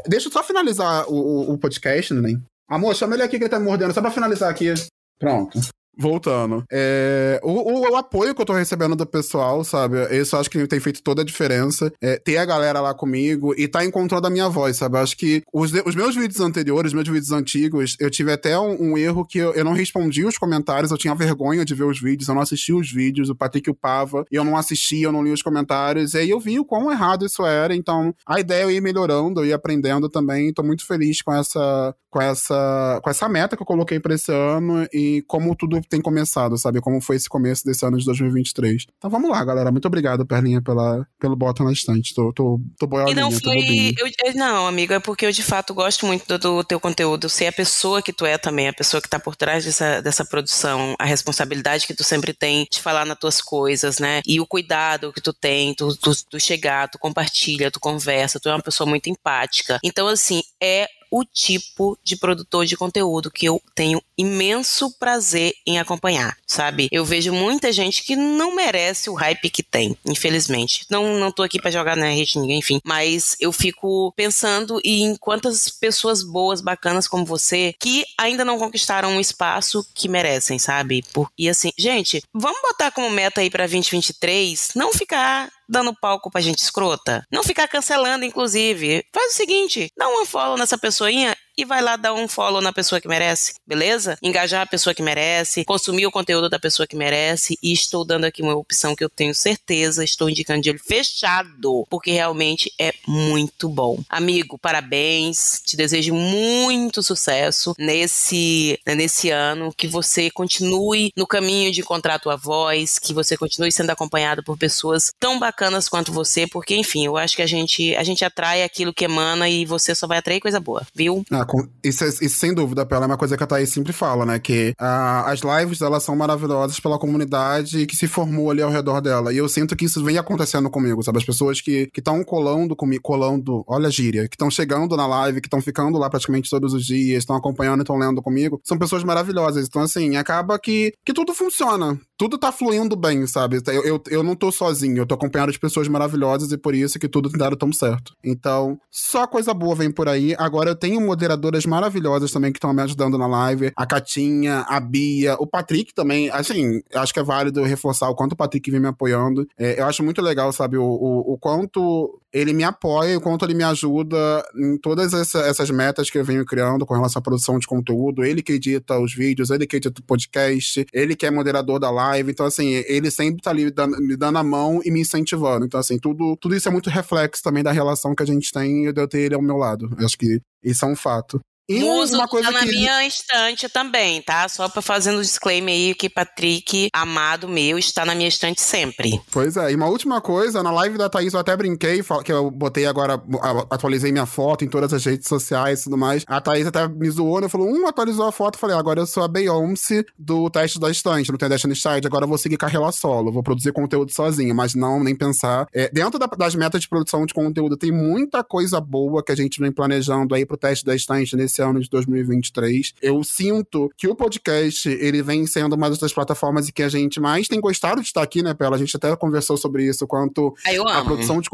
Deixa eu só finalizar o, o, o podcast, né? Amor, chama ele aqui que ele tá me mordendo, só pra finalizar aqui. Pronto. Voltando. É, o, o- o apoio que eu tô recebendo do pessoal, sabe? Isso acho que tem feito toda a diferença. É, ter a galera lá comigo e tá encontrando a minha voz, sabe? Acho que os, os meus vídeos anteriores, meus vídeos antigos, eu tive até um, um erro que eu, eu não respondi os comentários, eu tinha vergonha de ver os vídeos, eu não assisti os vídeos, o Patrick upava, e eu não assistia, eu não li os comentários, e aí eu vi o quão errado isso era, então a ideia é eu ir melhorando, eu aprendendo também, tô muito feliz com essa, com essa, com essa meta que eu coloquei pra esse ano e como tudo tem começado, sabe? Como foi esse começo desse ano de 2023. Então vamos lá, galera. Muito obrigado, Perlinha, pela, pelo bota na estante. Tô, tô, tô E boiolinha, não tô foi. eu- eu- não, amigo, é porque eu de fato gosto muito do, do teu conteúdo. Ser a pessoa que tu é também, a pessoa que tá por trás dessa, dessa produção, a responsabilidade que tu sempre tem de falar nas tuas coisas, né? E o cuidado que tu tem, tu, tu, tu chegar, tu compartilha, tu conversa, tu é uma pessoa muito empática. Então, assim, é o tipo de produtor de conteúdo que eu tenho imenso prazer em acompanhar, sabe? Eu vejo muita gente que não merece o hype que tem, infelizmente. Não, não tô aqui pra jogar na rede de ninguém, enfim, mas eu fico pensando em quantas pessoas boas, bacanas como você, que ainda não conquistaram um espaço que merecem, sabe? Por, e assim, gente, vamos botar como meta aí pra 2023 não ficar dando palco pra gente escrota. Não ficar cancelando, inclusive. Faz o seguinte, dá uma follow nessa pessoinha e vai lá dar um follow na pessoa que merece, beleza? Engajar a pessoa que merece, consumir o conteúdo da pessoa que merece e estou dando aqui uma opção que eu tenho certeza, estou indicando de olho fechado, porque realmente é muito bom. Amigo, parabéns, te desejo muito sucesso nesse, nesse ano, que você continue no caminho de encontrar a tua voz, que você continue sendo acompanhado por pessoas tão bacanas quanto você, porque enfim, eu acho que a gente, a gente atrai aquilo que emana e você só vai atrair coisa boa, viu? Ah, com, isso, é, isso, sem dúvida, Pela, é uma coisa que a Thaís sempre fala, né? Que ah, as lives elas são maravilhosas pela comunidade que se formou ali ao redor dela. E eu sinto que isso vem acontecendo comigo, sabe? As pessoas que estão colando comigo, colando, olha a gíria, que estão chegando na live, que estão ficando lá praticamente todos os dias, estão acompanhando estão lendo comigo, são pessoas maravilhosas. Então, assim, acaba que, que tudo funciona. Tudo tá fluindo bem, sabe? Eu, eu, eu não tô sozinho, eu tô acompanhado de pessoas maravilhosas e por isso que tudo tem dado tão certo. Então, só coisa boa vem por aí. Agora eu tenho moderadoras maravilhosas também que estão me ajudando na live. A Catinha, a Bia, o Patrick também. Assim, acho que é válido reforçar o quanto o Patrick vem me apoiando. É, eu acho muito legal, sabe, o, o, o quanto ele me apoia, o quanto ele me ajuda em todas essa, essas metas que eu venho criando com relação à produção de conteúdo. Ele que edita os vídeos, ele que edita o podcast, ele que é moderador da live. Então, assim, ele sempre tá ali me dando, me dando a mão e me incentivando. Então, assim, tudo, tudo isso é muito reflexo também da relação que a gente tem e de eu ter ele ao meu lado. Eu acho que isso é um fato. E Muso uma coisa tá na que... minha estante também, tá? Só pra fazendo um disclaimer aí que Patrick, amado meu, está na minha estante sempre. Pois é, e uma última coisa, na live da Thaís eu até brinquei, que eu botei agora, atualizei minha foto em todas as redes sociais e tudo mais. A Thaís até me zoou, né? Falou, um, atualizou a foto, falei, agora eu sou a Beyoncé do teste da estante, no The Destiny Child, agora eu vou seguir carreira solo, vou produzir conteúdo sozinho, mas não, nem pensar. É, dentro da, das metas de produção de conteúdo, tem muita coisa boa que a gente vem planejando aí pro teste da estante nesse ano de 2023. Eu sinto que o podcast, ele vem sendo uma das plataformas em que a gente mais tem gostado de estar aqui, né, Pela? A gente até conversou sobre isso, quanto a produção de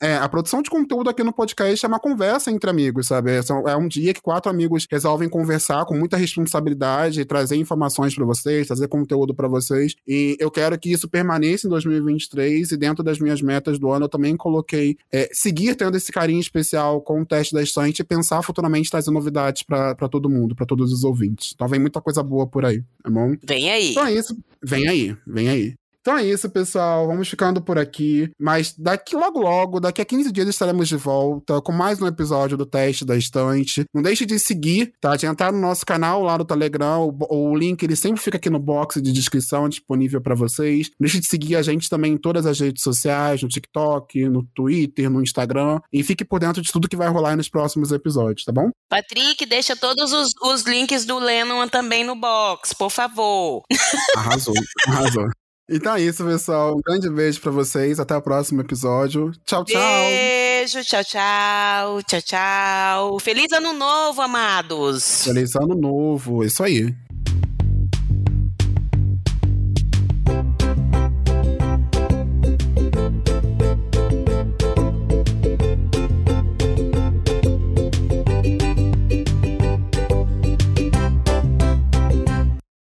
é, a produção de conteúdo aqui no podcast é uma conversa entre amigos, sabe? É, é um dia que quatro amigos resolvem conversar com muita responsabilidade, trazer informações para vocês, trazer conteúdo para vocês. E eu quero que isso permaneça em 2023 e dentro das minhas metas do ano eu também coloquei é, seguir tendo esse carinho especial com o teste da estante e pensar futuramente trazer novidades para todo mundo, para todos os ouvintes. Então vem muita coisa boa por aí, tá bom? Vem aí. Então é isso. Vem aí, vem aí. Então é isso, pessoal. Vamos ficando por aqui. Mas daqui logo, logo, daqui a 15 dias estaremos de volta com mais um episódio do Teste da Estante. Não deixe de seguir, tá? De entrar no nosso canal lá do Telegram. O, o link ele sempre fica aqui no box de descrição disponível para vocês. Não deixe de seguir a gente também em todas as redes sociais, no TikTok, no Twitter, no Instagram. E fique por dentro de tudo que vai rolar nos próximos episódios, tá bom? Patrick, deixa todos os, os links do Lennon também no box, por favor. Arrasou, arrasou. Então é isso, pessoal. Um grande beijo para vocês. Até o próximo episódio. Tchau, tchau. Beijo, tchau, tchau. Tchau, tchau. Feliz ano novo, amados. Feliz ano novo. Isso aí.